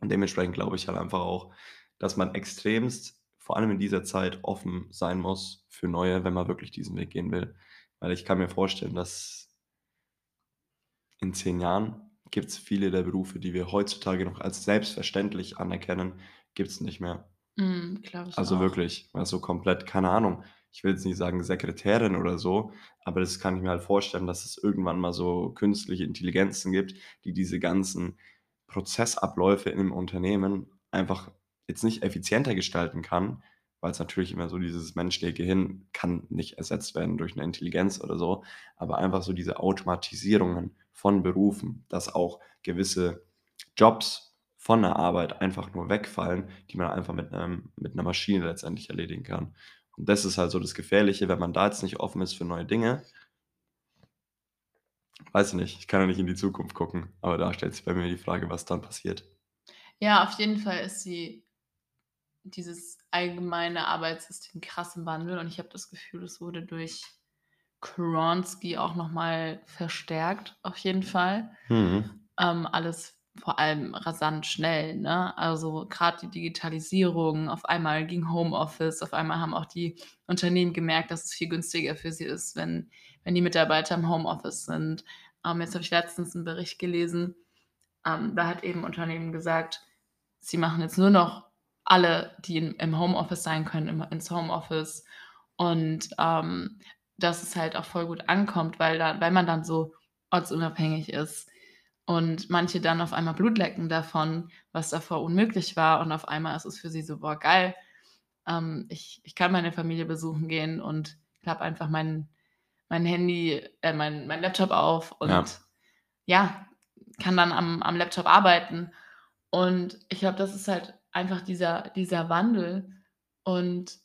[SPEAKER 2] Und dementsprechend glaube ich halt einfach auch, dass man extremst, vor allem in dieser Zeit, offen sein muss für Neue, wenn man wirklich diesen Weg gehen will. Weil ich kann mir vorstellen, dass in 10 Jahren gibt's viele der Berufe, die wir heutzutage noch als selbstverständlich anerkennen, gibt's nicht mehr.
[SPEAKER 1] Ich
[SPEAKER 2] Also
[SPEAKER 1] auch.
[SPEAKER 2] wirklich, also komplett, keine Ahnung. Ich will jetzt nicht sagen Sekretärin oder so, aber das kann ich mir halt vorstellen, dass es irgendwann mal so künstliche Intelligenzen gibt, die diese ganzen Prozessabläufe im Unternehmen einfach jetzt nicht effizienter gestalten kann, weil's natürlich immer so dieses menschliche Gehirn kann nicht ersetzt werden durch 'ne Intelligenz oder so, aber einfach so diese Automatisierungen von Berufen, dass auch gewisse Jobs von der Arbeit einfach nur wegfallen, die man einfach mit 'nem mit 'ner Maschine letztendlich erledigen kann. Und das ist halt so das Gefährliche, wenn man da jetzt nicht offen ist für neue Dinge weiß ich nicht, ich kann ja nicht in die Zukunft gucken, aber da stellt sich bei mir die Frage, was dann passiert.
[SPEAKER 1] Ja, auf jeden Fall ist die dieses allgemeine Arbeitssystem krass im Wandel und ich habe das Gefühl, es wurde durch Clansky auch noch mal verstärkt, auf jeden Fall.
[SPEAKER 2] Mhm.
[SPEAKER 1] Ähm, alles vor allem rasant schnell, ne? Also, grad die Digitalisierung, auf einmal ging Homeoffice, auf einmal haben auch die Unternehmen gemerkt, dass es viel günstiger für sie ist, wenn wenn die Mitarbeiter im Homeoffice sind. Ähm, jetzt habe ich letztens 'n Bericht gelesen, ähm, da hat eben Unternehmen gesagt, sie machen jetzt nur noch alle, die im Homeoffice sein können, immer ins Homeoffice und, ähm, dass es halt auch voll gut ankommt, weil da weil man dann so ortsunabhängig ist und manche dann auf einmal Blut lecken davon, was davor unmöglich war und auf einmal ist es für sie so: „Boah, geil, ähm, ich ich kann meine Familie besuchen gehen und klappe einfach mein mein Handy äh, mein mein Laptop auf
[SPEAKER 2] Ja.
[SPEAKER 1] und, ja, kann dann am am Laptop arbeiten.“ Und ich glaube, das ist halt einfach dieser dieser Wandel und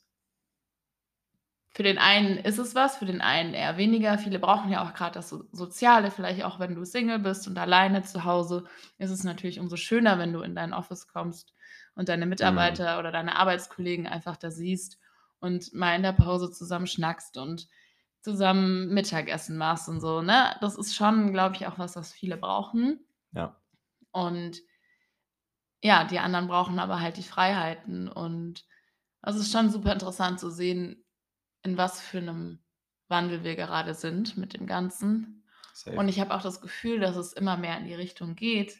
[SPEAKER 1] für den einen ist es was, für den einen eher weniger. Viele brauchen ja auch grad das So Soziale, vielleicht auch wenn du Single bist und alleine zu Hause, ist es natürlich umso schöner, wenn du in dein Office kommst und deine
[SPEAKER 2] Mhm.
[SPEAKER 1] Mitarbeiter oder deine Arbeitskollegen einfach da siehst und mal in der Pause zusammen schnackst und zusammen Mittagessen machst und so, ne? Das ist schon, glaube ich, auch was, was viele brauchen.
[SPEAKER 2] Ja.
[SPEAKER 1] Und ja, die anderen brauchen aber halt die Freiheiten und es ist schon super interessant zu sehen, in was für 'nem Wandel wir gerade sind mit dem Ganzen. Safe. Und ich habe auch das Gefühl, dass es immer mehr in die Richtung geht.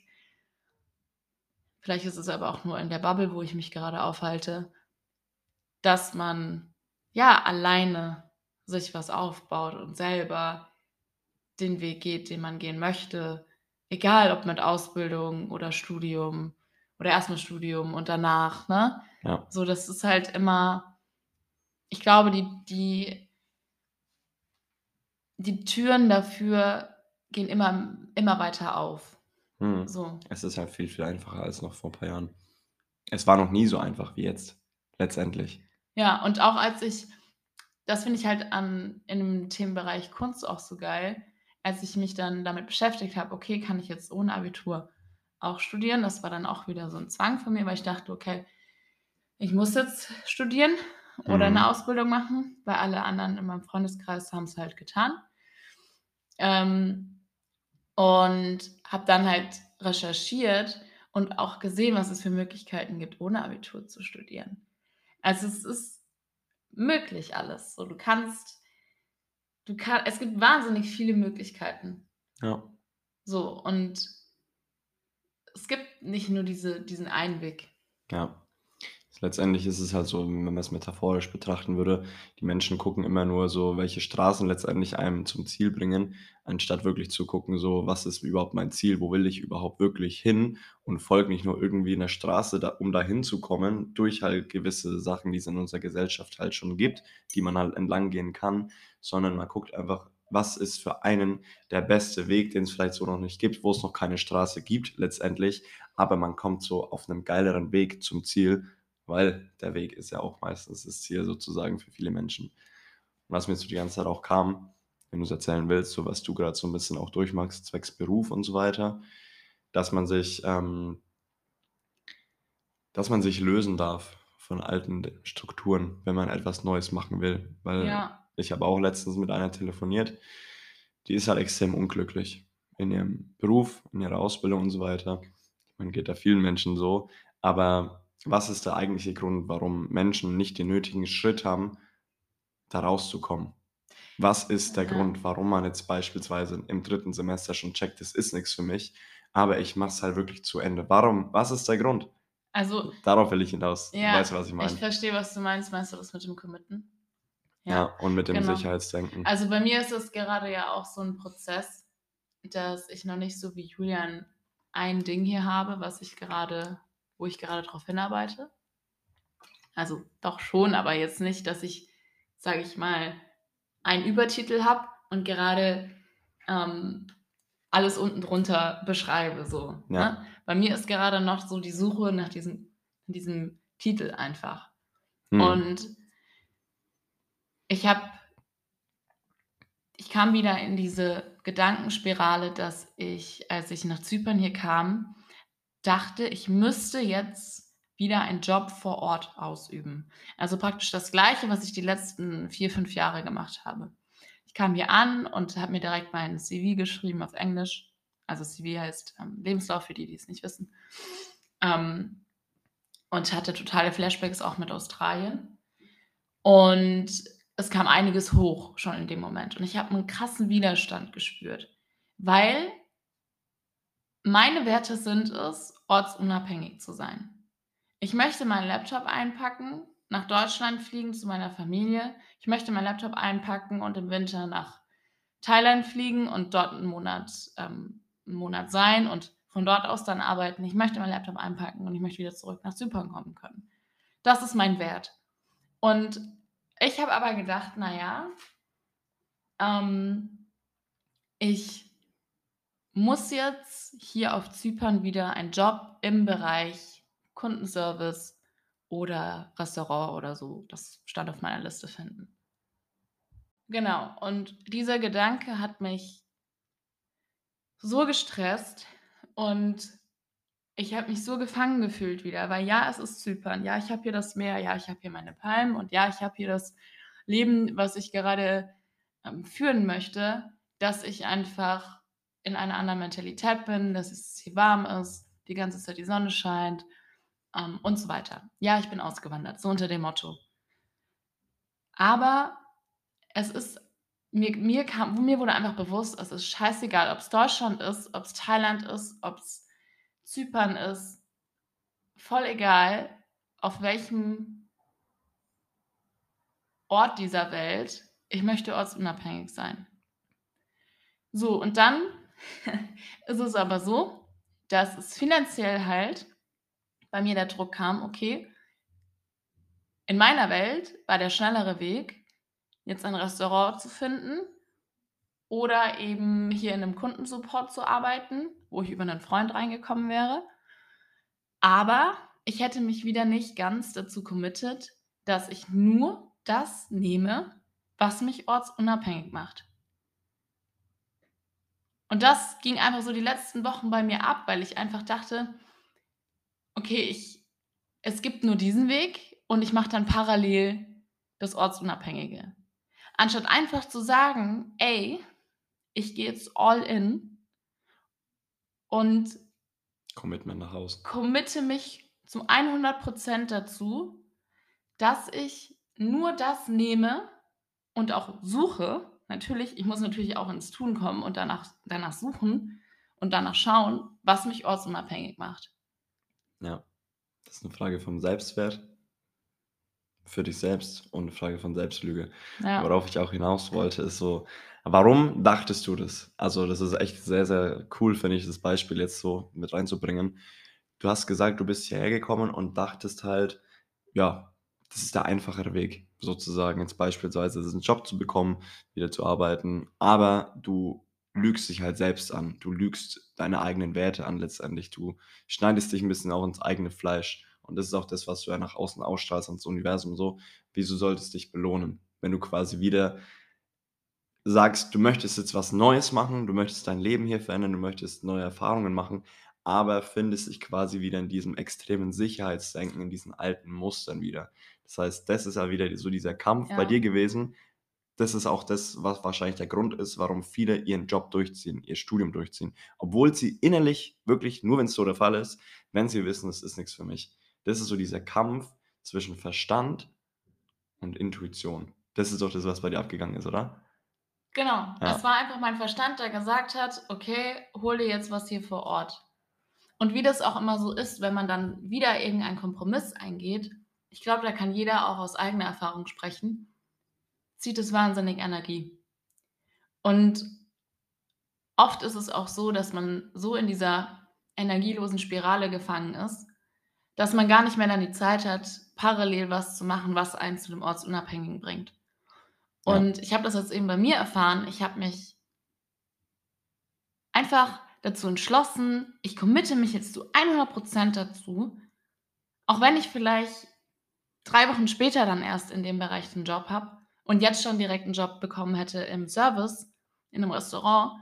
[SPEAKER 1] Vielleicht ist es aber auch nur in der Bubble, wo ich mich gerade aufhalte, dass man ja alleine sich was aufbaut und selber den Weg geht, den man gehen möchte. Egal ob mit Ausbildung oder Studium oder erstmal Studium und danach, ne?
[SPEAKER 2] Ja.
[SPEAKER 1] So, das ist halt immer, ich glaube, die, die, die Türen dafür gehen immer, immer weiter auf.
[SPEAKER 2] Hm. So. Es ist halt viel, viel einfacher als noch vor ein paar Jahren. Es war noch nie so einfach wie jetzt, letztendlich.
[SPEAKER 1] Ja, und auch als ich, das finde ich halt an, in dem Themenbereich Kunst auch so geil, als ich mich dann damit beschäftigt habe, okay, kann ich jetzt ohne Abitur auch studieren? Das war dann auch wieder so ein Zwang von mir, weil ich dachte, okay, ich muss jetzt studieren oder mhm. eine Ausbildung machen, weil alle anderen in meinem Freundeskreis haben es halt getan. Ähm, und habe dann halt recherchiert und auch gesehen, was es für Möglichkeiten gibt, ohne Abitur zu studieren. Also es ist möglich alles. So, du kannst, du kannst, es gibt wahnsinnig viele Möglichkeiten.
[SPEAKER 2] Ja.
[SPEAKER 1] So, und es gibt nicht nur diese, diesen einen Weg.
[SPEAKER 2] Ja. Letztendlich ist es halt so, wenn man es metaphorisch betrachten würde, die Menschen gucken immer nur so, welche Straßen letztendlich einem zum Ziel bringen, anstatt wirklich zu gucken, so, was ist überhaupt mein Ziel, wo will ich überhaupt wirklich hin und folge nicht nur irgendwie einer Straße, da, um dahin zu kommen, durch halt gewisse Sachen, die es in unserer Gesellschaft halt schon gibt, die man halt entlang gehen kann, sondern man guckt einfach, was ist für einen der beste Weg, den es vielleicht so noch nicht gibt, wo es noch keine Straße gibt letztendlich, aber man kommt so auf einem geileren Weg zum Ziel weil der Weg ist ja auch meistens das Ziel sozusagen für viele Menschen. Und was mir so die ganze Zeit auch kam, wenn du es erzählen willst, so was du gerade so ein bisschen auch durchmachst, zwecks Beruf und so weiter, dass man sich, ähm, dass man sich lösen darf von alten Strukturen, wenn man etwas Neues machen will. Weil ja. Ich habe auch letztens mit einer telefoniert, die ist halt extrem unglücklich in ihrem Beruf, in ihrer Ausbildung und so weiter. Man geht da vielen Menschen so, aber was ist der eigentliche Grund, warum Menschen nicht den nötigen Schritt haben, da rauszukommen? Was ist der ja. Grund, warum man jetzt beispielsweise im dritten Semester schon checkt, das ist nichts für mich, aber ich mache es halt wirklich zu Ende? Warum? Was ist der Grund?
[SPEAKER 1] Also,
[SPEAKER 2] Darauf will ich hinaus. Ja, weißt du, was ich meine?
[SPEAKER 1] Ich verstehe, was du meinst. Meinst du das mit dem Committen?
[SPEAKER 2] Ja, ja und mit dem genau. Sicherheitsdenken.
[SPEAKER 1] Also bei mir ist es gerade ja auch so ein Prozess, dass ich noch nicht so wie Julian ein Ding hier habe, was ich gerade wo ich gerade darauf hinarbeite. Also doch schon, aber jetzt nicht, dass ich, sage ich mal, einen Übertitel habe und gerade ähm, alles unten drunter beschreibe. So, ja. ne? Bei mir ist gerade noch so die Suche nach diesem, diesem Titel einfach. Hm. Und ich habe, ich kam wieder in diese Gedankenspirale, dass ich, als ich nach Zypern hier kam, dachte, ich müsste jetzt wieder einen Job vor Ort ausüben. Also praktisch das Gleiche, was ich die letzten vier, fünf Jahre gemacht habe. Ich kam hier an und habe mir direkt mein CV geschrieben auf Englisch. Also CV heißt ähm, Lebenslauf für die, die es nicht wissen. Ähm, und hatte totale Flashbacks auch mit Australien. Und es kam einiges hoch schon in dem Moment. Und ich habe einen krassen Widerstand gespürt, weil meine Werte sind es, ortsunabhängig zu sein. Ich möchte meinen Laptop einpacken, nach Deutschland fliegen zu meiner Familie. Ich möchte meinen Laptop einpacken und im Winter nach Thailand fliegen und dort einen Monat, ähm, einen Monat sein und von dort aus dann arbeiten. Ich möchte meinen Laptop einpacken und ich möchte wieder zurück nach Zypern kommen können. Das ist mein Wert. Und ich habe aber gedacht, naja, ähm, ich muss jetzt hier auf Zypern wieder einen Job im Bereich Kundenservice oder Restaurant oder so, das stand auf meiner Liste finden. Genau, und dieser Gedanke hat mich so gestresst und ich habe mich so gefangen gefühlt wieder, weil ja, es ist Zypern, ja, ich habe hier das Meer, ja, ich habe hier meine Palmen und ja, ich habe hier das Leben, was ich gerade ähm, führen möchte, dass ich einfach in einer anderen Mentalität bin, dass es hier warm ist, die ganze Zeit die Sonne scheint ähm, und so weiter. Ja, ich bin ausgewandert, so unter dem Motto. Aber es ist mir, mir, kam, mir wurde einfach bewusst, es ist scheißegal, ob es Deutschland ist, ob es Thailand ist, ob es Zypern ist, voll egal, auf welchem Ort dieser Welt, ich möchte ortsunabhängig sein. So, und dann ist es aber so, dass es finanziell halt bei mir der Druck kam, okay, in meiner Welt war der schnellere Weg, jetzt ein Restaurant zu finden oder eben hier in einem Kundensupport zu arbeiten, wo ich über einen Freund reingekommen wäre. Aber ich hätte mich wieder nicht ganz dazu committed, dass ich nur das nehme, was mich ortsunabhängig macht. Und das ging einfach so die letzten Wochen bei mir ab, weil ich einfach dachte, okay, ich, es gibt nur diesen Weg und ich mache dann parallel das Ortsunabhängige. Anstatt einfach zu sagen, ey, ich gehe jetzt all in und
[SPEAKER 2] Commitment nach Hause.
[SPEAKER 1] committe mich zu 100% dazu, dass ich nur das nehme und auch suche. Natürlich, ich muss natürlich auch ins Tun kommen und danach, danach suchen und danach schauen, was mich ortsunabhängig macht.
[SPEAKER 2] Ja, das ist eine Frage vom Selbstwert für dich selbst und eine Frage von Selbstlüge.
[SPEAKER 1] Ja.
[SPEAKER 2] Worauf ich auch hinaus wollte, ist so, warum dachtest du das? Also, das ist echt sehr, sehr cool, finde ich, das Beispiel jetzt so mit reinzubringen. Du hast gesagt, du bist hierher gekommen und dachtest halt, ja, das ist der einfachere Weg, sozusagen, jetzt beispielsweise einen Job zu bekommen, wieder zu arbeiten, aber du lügst dich halt selbst an. Du lügst deine eigenen Werte an letztendlich. Du schneidest dich ein bisschen auch ins eigene Fleisch. Und das ist auch das, was du ja nach außen ausstrahlst ans Universum so. Wieso solltest du dich belohnen, wenn du quasi wieder sagst, du möchtest jetzt was Neues machen, du möchtest dein Leben hier verändern, du möchtest neue Erfahrungen machen, aber findest dich quasi wieder in diesem extremen Sicherheitsdenken, in diesen alten Mustern wieder. Das heißt, das ist ja wieder so dieser Kampf bei
[SPEAKER 1] Ja.
[SPEAKER 2] dir gewesen. Das ist auch das, was wahrscheinlich der Grund ist, warum viele ihren Job durchziehen, ihr Studium durchziehen. Obwohl sie innerlich wirklich, nur wenn es so der Fall ist, wenn sie wissen, es ist nichts für mich. Das ist so dieser Kampf zwischen Verstand und Intuition. Das ist doch das, was bei dir abgegangen ist, oder?
[SPEAKER 1] Genau,
[SPEAKER 2] Ja.
[SPEAKER 1] es war einfach mein Verstand, der gesagt hat, okay, hol dir jetzt was hier vor Ort. Und wie das auch immer so ist, wenn man dann wieder irgendeinen Kompromiss eingeht, ich glaube, da kann jeder auch aus eigener Erfahrung sprechen, zieht es wahnsinnig Energie. Und oft ist es auch so, dass man so in dieser energielosen Spirale gefangen ist, dass man gar nicht mehr dann die Zeit hat, parallel was zu machen, was einen zu dem Ortsunabhängigen bringt.
[SPEAKER 2] Ja.
[SPEAKER 1] Und ich habe das jetzt eben bei mir erfahren. Ich habe mich einfach dazu entschlossen, ich committe mich jetzt zu 100% dazu, auch wenn ich vielleicht drei Wochen später dann erst in dem Bereich einen Job habe und jetzt schon direkt einen Job bekommen hätte im Service, in einem Restaurant.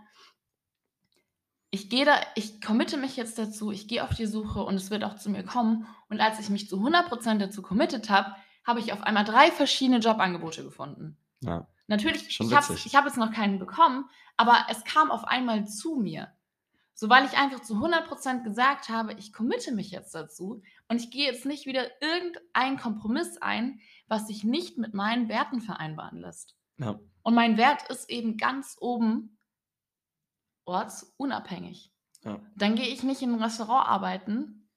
[SPEAKER 1] Ich gehe da, ich committe mich jetzt dazu, ich gehe auf die Suche und es wird auch zu mir kommen. Und als ich mich zu 100% dazu committed habe, habe ich auf einmal drei verschiedene Jobangebote gefunden.
[SPEAKER 2] Ja.
[SPEAKER 1] Natürlich,
[SPEAKER 2] Schon
[SPEAKER 1] ich habe hab jetzt noch keinen bekommen, aber es kam auf einmal zu mir. So, weil ich einfach zu 100% gesagt habe, ich committe mich jetzt dazu und ich gehe jetzt nicht wieder irgendeinen Kompromiss ein, was sich nicht mit meinen Werten vereinbaren lässt.
[SPEAKER 2] Ja.
[SPEAKER 1] Und mein Wert ist eben ganz oben ortsunabhängig.
[SPEAKER 2] Ja.
[SPEAKER 1] Dann gehe ich nicht in ein Restaurant arbeiten,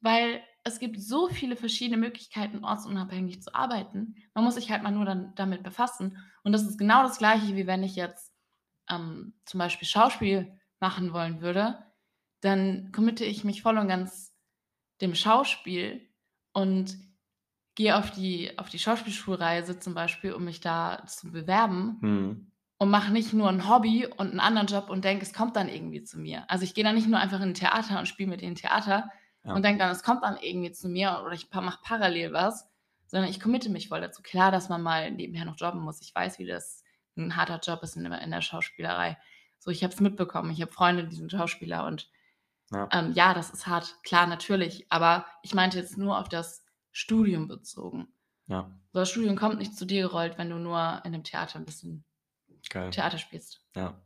[SPEAKER 1] weil es gibt so viele verschiedene Möglichkeiten, ortsunabhängig zu arbeiten. Man muss sich halt mal nur dann damit befassen. Und das ist genau das Gleiche, wie wenn ich jetzt ähm, zum Beispiel Schauspiel machen wollen würde. Dann committe ich mich voll und ganz dem Schauspiel und gehe auf die, auf die Schauspielschulreise zum Beispiel, um mich da zu bewerben
[SPEAKER 2] Hm.
[SPEAKER 1] und mache nicht nur ein Hobby und einen anderen Job und denke, es kommt dann irgendwie zu mir. Also ich gehe dann nicht nur einfach in ein Theater und spiele mit dem Theater
[SPEAKER 2] Ja.
[SPEAKER 1] und denke dann, es kommt dann irgendwie zu mir oder ich mache parallel was, sondern ich committe mich voll dazu. Klar, dass man mal nebenher noch jobben muss. Ich weiß, wie das ein harter Job ist in der, in der Schauspielerei. So, ich habe es mitbekommen. Ich habe Freunde, die sind Schauspieler und
[SPEAKER 2] Ja.
[SPEAKER 1] ähm, ja, das ist hart. Klar, natürlich. Aber ich meinte jetzt nur auf das Studium bezogen.
[SPEAKER 2] ja.
[SPEAKER 1] So, das Studium kommt nicht zu dir gerollt, wenn du nur in einem Theater ein bisschen
[SPEAKER 2] Geil.
[SPEAKER 1] Theater spielst.
[SPEAKER 2] Ja.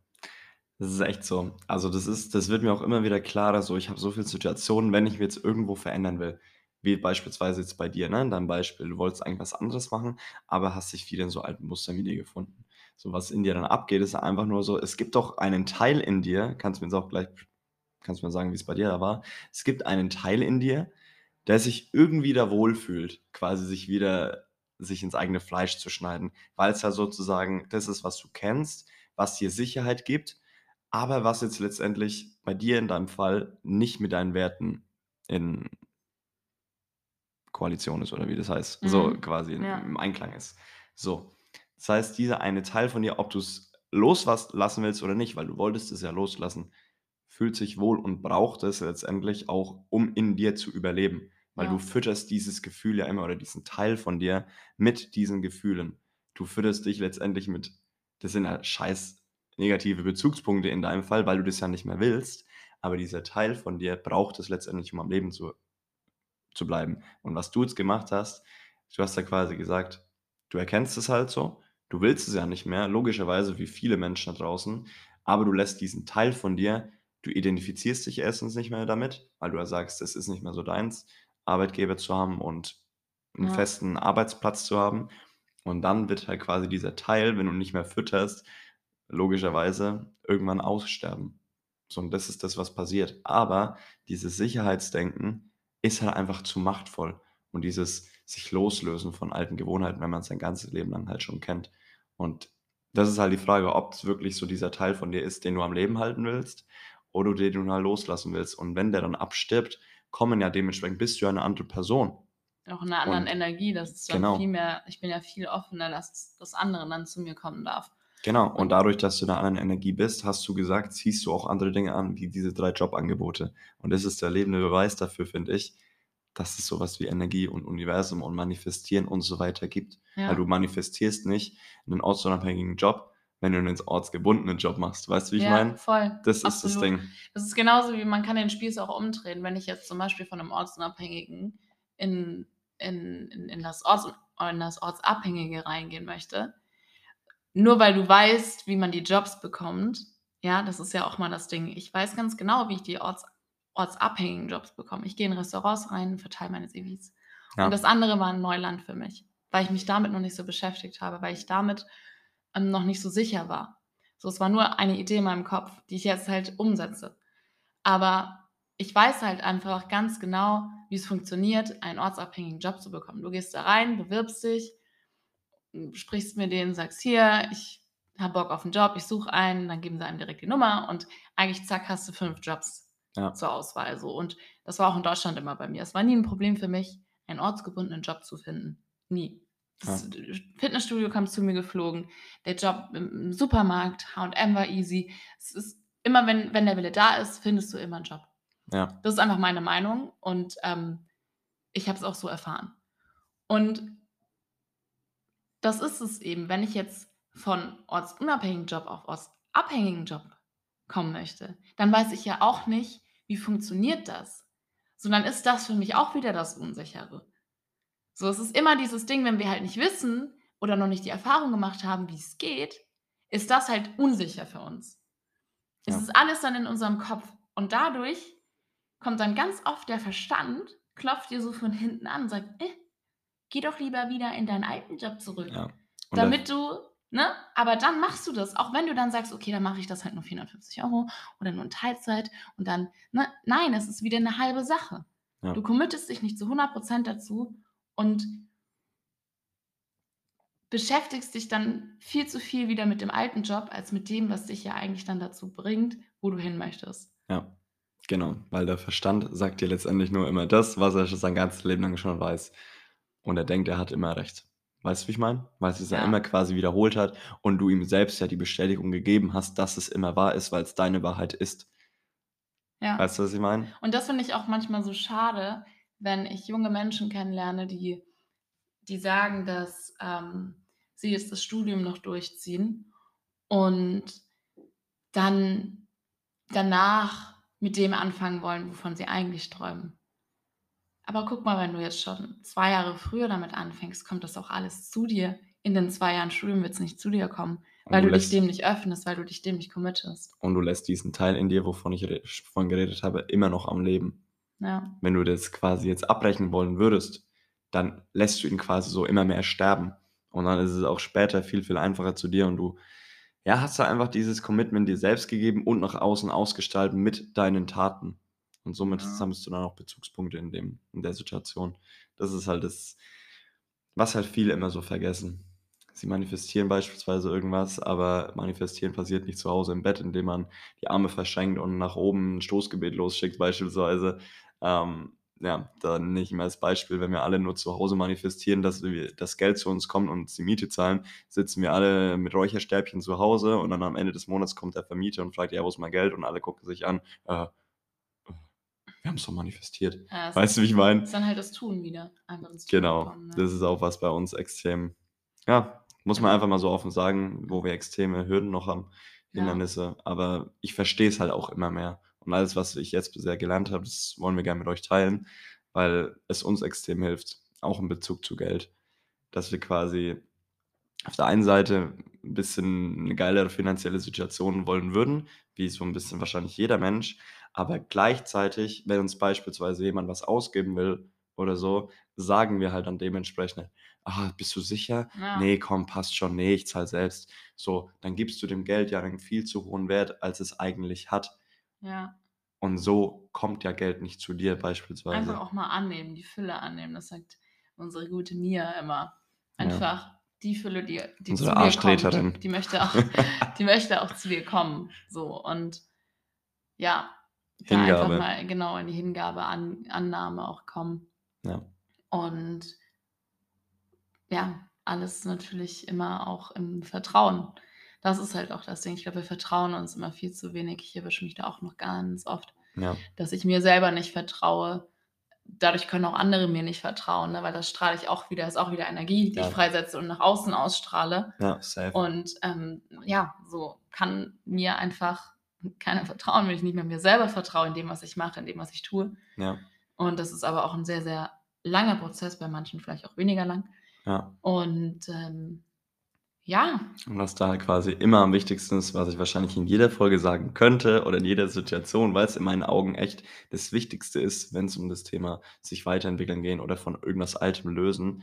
[SPEAKER 2] Das ist echt so. Also das ist, das wird mir auch immer wieder klarer. So, ich habe so viele Situationen, wenn ich mich jetzt irgendwo verändern will, wie beispielsweise jetzt bei dir, ne? In deinem Beispiel, du wolltest eigentlich was anderes machen, aber hast dich wieder in so alten Mustern wieder gefunden. So was in dir dann abgeht, ist einfach nur so, es gibt doch einen Teil in dir, kannst du mir jetzt auch gleich, kannst mir sagen, wie es bei dir da war. Es gibt einen Teil in dir, der sich irgendwie da wohlfühlt, quasi sich wieder sich ins eigene Fleisch zu schneiden, weil es ja sozusagen das ist, was du kennst, was dir Sicherheit gibt, aber was jetzt letztendlich bei dir in deinem Fall nicht mit deinen Werten in Koalition ist oder wie das heißt, so
[SPEAKER 1] Mhm.
[SPEAKER 2] quasi in,
[SPEAKER 1] Ja.
[SPEAKER 2] im Einklang ist. So, das heißt, dieser eine Teil von dir, ob du es loslassen willst oder nicht, weil du wolltest es ja loslassen, fühlt sich wohl und braucht es letztendlich auch, um in dir zu überleben, weil du
[SPEAKER 1] Ja.
[SPEAKER 2] fütterst dieses Gefühl ja immer oder diesen Teil von dir mit diesen Gefühlen. Du fütterst dich letztendlich mit, das sind ja scheiß negative Bezugspunkte in deinem Fall, weil du das ja nicht mehr willst, aber dieser Teil von dir braucht es letztendlich, um am Leben zu, zu bleiben. Und was du jetzt gemacht hast, du hast ja quasi gesagt, du erkennst es halt so, du willst es ja nicht mehr, logischerweise wie viele Menschen da draußen, aber du lässt diesen Teil von dir, du identifizierst dich erstens nicht mehr damit, weil du ja sagst, es ist nicht mehr so deins, Arbeitgeber zu haben und einen
[SPEAKER 1] Ja.
[SPEAKER 2] festen Arbeitsplatz zu haben. Und dann wird halt quasi dieser Teil, wenn du nicht mehr fütterst, logischerweise irgendwann aussterben. So, und das ist das, was passiert. Aber dieses Sicherheitsdenken ist halt einfach zu machtvoll. Und dieses sich loslösen von alten Gewohnheiten, wenn man es sein ganzes Leben lang halt schon kennt. Und das ist halt die Frage, ob es wirklich so dieser Teil von dir ist, den du am Leben halten willst oder den du halt loslassen willst. Und wenn der dann abstirbt, kommen ja dementsprechend, bist du ja eine andere Person.
[SPEAKER 1] Auch in einer anderen
[SPEAKER 2] Und
[SPEAKER 1] Energie, das ist
[SPEAKER 2] genau.
[SPEAKER 1] viel mehr, ich bin ja viel offener, dass das andere dann zu mir kommen darf.
[SPEAKER 2] Genau, und dadurch, dass du in einer anderen Energie bist, hast du gesagt, ziehst du auch andere Dinge an, wie diese drei Jobangebote. Und das ist der lebende Beweis dafür, finde ich, dass es sowas wie Energie und Universum und Manifestieren und so weiter gibt. Weil du
[SPEAKER 1] ja,
[SPEAKER 2] manifestierst nicht einen ortsunabhängigen Job, wenn du einen ortsgebundenen Job machst. Weißt du, wie ich
[SPEAKER 1] ja,
[SPEAKER 2] meine?
[SPEAKER 1] voll,
[SPEAKER 2] Das ist das
[SPEAKER 1] absolut.
[SPEAKER 2] Ding.
[SPEAKER 1] Das ist genauso wie man kann den Spieß auch umdrehen. Wenn ich jetzt zum Beispiel von einem Ortsunabhängigen in, in, in, in, das, Orts, in das Ortsabhängige reingehen möchte, nur weil du weißt, wie man die Jobs bekommt, ja, das ist ja auch mal das Ding. Ich weiß ganz genau, wie ich die Orts, ortsabhängigen Jobs bekomme. Ich gehe in Restaurants rein, verteile meine CVs. Und
[SPEAKER 2] Ja,
[SPEAKER 1] das andere war ein Neuland für mich, weil ich mich damit noch nicht so beschäftigt habe, weil ich damit ähm, noch nicht so sicher war. So, es war nur eine Idee in meinem Kopf, die ich jetzt halt umsetze. Aber ich weiß halt einfach ganz genau, wie es funktioniert, einen ortsabhängigen Job zu bekommen. Du gehst da rein, bewirbst dich, sprichst mit denen, sagst hier, ich habe Bock auf einen Job, ich suche einen, dann geben sie einem direkt die Nummer und eigentlich zack hast du fünf Jobs
[SPEAKER 2] ja,
[SPEAKER 1] zur Auswahl. So. Und das war auch in Deutschland immer bei mir. Es war nie ein Problem für mich, einen ortsgebundenen Job zu finden. Nie.
[SPEAKER 2] ja,
[SPEAKER 1] Das Fitnessstudio kam zu mir geflogen, der Job im im Supermarkt, H&M war easy. Es ist immer, wenn, wenn der Wille da ist, findest du immer einen Job.
[SPEAKER 2] ja,
[SPEAKER 1] Das ist einfach meine Meinung und ähm, ich habe es auch so erfahren. Und das ist es eben, wenn ich jetzt von ortsunabhängigen Job auf ortsabhängigen Job kommen möchte, dann weiß ich ja auch nicht, wie funktioniert das. So, dann ist das für mich auch wieder das Unsichere. So, es ist immer dieses Ding, wenn wir halt nicht wissen oder noch nicht die Erfahrung gemacht haben, wie es geht, ist das halt unsicher für uns. Es
[SPEAKER 2] ja,
[SPEAKER 1] ist alles dann in unserem Kopf. Und dadurch kommt dann ganz oft der Verstand, klopft dir so von hinten an und sagt, äh, geh doch lieber wieder in deinen alten Job zurück.
[SPEAKER 2] ja.
[SPEAKER 1] Damit du, ne? Aber dann machst du das, auch wenn du dann sagst, okay, dann mache ich das halt nur 450 Euro oder nur in Teilzeit und dann, ne? Nein, es ist wieder eine halbe Sache.
[SPEAKER 2] ja,
[SPEAKER 1] Du committest dich nicht zu 100% dazu und beschäftigst dich dann viel zu viel wieder mit dem alten Job, als mit dem, was dich ja eigentlich dann dazu bringt, wo du hin möchtest.
[SPEAKER 2] ja, genau. Weil der Verstand sagt dir letztendlich nur immer das, was er schon sein ganzes Leben lang schon weiß. Und er denkt, er hat immer recht. Weißt du, wie ich meine? Weil es ja immer
[SPEAKER 1] Ja,
[SPEAKER 2] quasi wiederholt hat und du ihm selbst ja die Bestätigung gegeben hast, dass es immer wahr ist, weil es deine Wahrheit ist.
[SPEAKER 1] ja.
[SPEAKER 2] Weißt du, was ich meine?
[SPEAKER 1] Und das finde ich auch manchmal so schade, wenn ich junge Menschen kennenlerne, die, die sagen, dass ähm, sie jetzt das Studium noch durchziehen und dann danach mit dem anfangen wollen, wovon sie eigentlich träumen. Aber guck mal, wenn du jetzt schon zwei Jahre früher damit anfängst, kommt das auch alles zu dir. In den zwei Jahren Studium wird es nicht zu dir kommen,
[SPEAKER 2] Und
[SPEAKER 1] weil
[SPEAKER 2] du
[SPEAKER 1] du dich
[SPEAKER 2] lässt,
[SPEAKER 1] dem nicht öffnest, weil du dich dem nicht committest.
[SPEAKER 2] und du lässt diesen Teil in dir, wovon ich vorhin geredet habe, immer noch am Leben.
[SPEAKER 1] Ja,
[SPEAKER 2] Wenn du das quasi jetzt abbrechen wollen würdest, dann lässt du ihn quasi so immer mehr sterben. Und dann ist es auch später viel, viel einfacher zu dir und du ja, hast da einfach dieses Commitment dir selbst gegeben und nach außen ausgestalten mit deinen Taten. Und somit
[SPEAKER 1] Ja.
[SPEAKER 2] sammelst du dann auch Bezugspunkte in dem in der Situation. Das ist halt das, was halt viele immer so vergessen. Sie manifestieren beispielsweise irgendwas, aber manifestieren passiert nicht zu Hause im Bett, indem man die Arme verschränkt und nach oben 'n Stoßgebet losschickt beispielsweise. Ähm, ja, dann ich immer als Beispiel, wenn wir alle nur zu Hause manifestieren, dass wir das Geld zu uns kommt und uns die Miete zahlen, sitzen wir alle mit Räucherstäbchen zu Hause und dann am Ende des Monats kommt der Vermieter und fragt: „Ja, wo ist mein Geld?“ Und alle gucken sich an, äh, wir haben's doch manifestiert.
[SPEAKER 1] Ja, es
[SPEAKER 2] Weißt du, wie ich meine?
[SPEAKER 1] ist dann halt das Tun wieder, Tun
[SPEAKER 2] Genau,
[SPEAKER 1] kommen, ne?
[SPEAKER 2] das ist auch was bei uns extrem ja, muss man
[SPEAKER 1] Ja.
[SPEAKER 2] einfach mal so offen sagen, wo wir extreme Hürden noch haben,
[SPEAKER 1] Ja.
[SPEAKER 2] Hindernisse. Aber ich verstehe es halt auch immer mehr. Und alles, was ich jetzt bisher gelernt habe, das wollen wir gerne mit euch teilen, weil es uns extrem hilft, auch in Bezug zu Geld, dass wir quasi auf der einen Seite 'n bisschen 'ne geilere finanzielle Situation wollen würden, wie so 'n bisschen wahrscheinlich jeder Mensch, aber gleichzeitig, wenn uns beispielsweise jemand was ausgeben will oder so, sagen wir halt dann dementsprechend: „Ah, bist du sicher?
[SPEAKER 1] Ja.
[SPEAKER 2] Ne, komm, passt schon. Ne, ich zahle selbst.“ So, dann gibst du dem Geld ja einen viel zu hohen Wert, als es eigentlich hat.
[SPEAKER 1] Ja.
[SPEAKER 2] Und so kommt ja Geld nicht zu dir
[SPEAKER 1] Einfach
[SPEAKER 2] beispielsweise.
[SPEAKER 1] auch mal annehmen, die Fülle annehmen. Das sagt unsere gute Mia immer.
[SPEAKER 2] Ja.
[SPEAKER 1] Einfach die Fülle, die die
[SPEAKER 2] Unsere
[SPEAKER 1] zu
[SPEAKER 2] Arschtreterin.
[SPEAKER 1] kommt, die möchte auch die möchte auch zu dir kommen, so. Und ja, da einfach
[SPEAKER 2] Hingabe.
[SPEAKER 1] mal genau in die Hingabe, An Annahme auch kommen.
[SPEAKER 2] Ja.
[SPEAKER 1] Und ja, alles natürlich immer auch im Vertrauen. Das ist halt auch das Ding. Ich glaube, wir vertrauen uns immer viel zu wenig. Ich erwische mich da auch noch ganz oft,
[SPEAKER 2] Ja.
[SPEAKER 1] dass ich mir selber nicht vertraue. Dadurch können auch andere mir nicht vertrauen, ne, weil das strahle ich auch wieder ist auch wieder Energie, die
[SPEAKER 2] Ja.
[SPEAKER 1] ich freisetze und nach außen ausstrahle.
[SPEAKER 2] Ja, safe.
[SPEAKER 1] Und, ähm, ja, so kann mir einfach keiner vertrauen, wenn ich nicht mehr mir selber vertraue in dem, was ich mache, in dem, was ich tue.
[SPEAKER 2] Ja.
[SPEAKER 1] Und das ist aber auch 'n sehr, sehr langer Prozess, bei manchen vielleicht auch weniger lang.
[SPEAKER 2] Ja.
[SPEAKER 1] Und, ähm, ja.
[SPEAKER 2] Und was da quasi immer am wichtigsten ist, was ich wahrscheinlich in jeder Folge sagen könnte oder in jeder Situation, weil's in meinen Augen echt das Wichtigste ist, wenn's um das Thema sich weiterentwickeln gehen oder von irgendwas Altem lösen,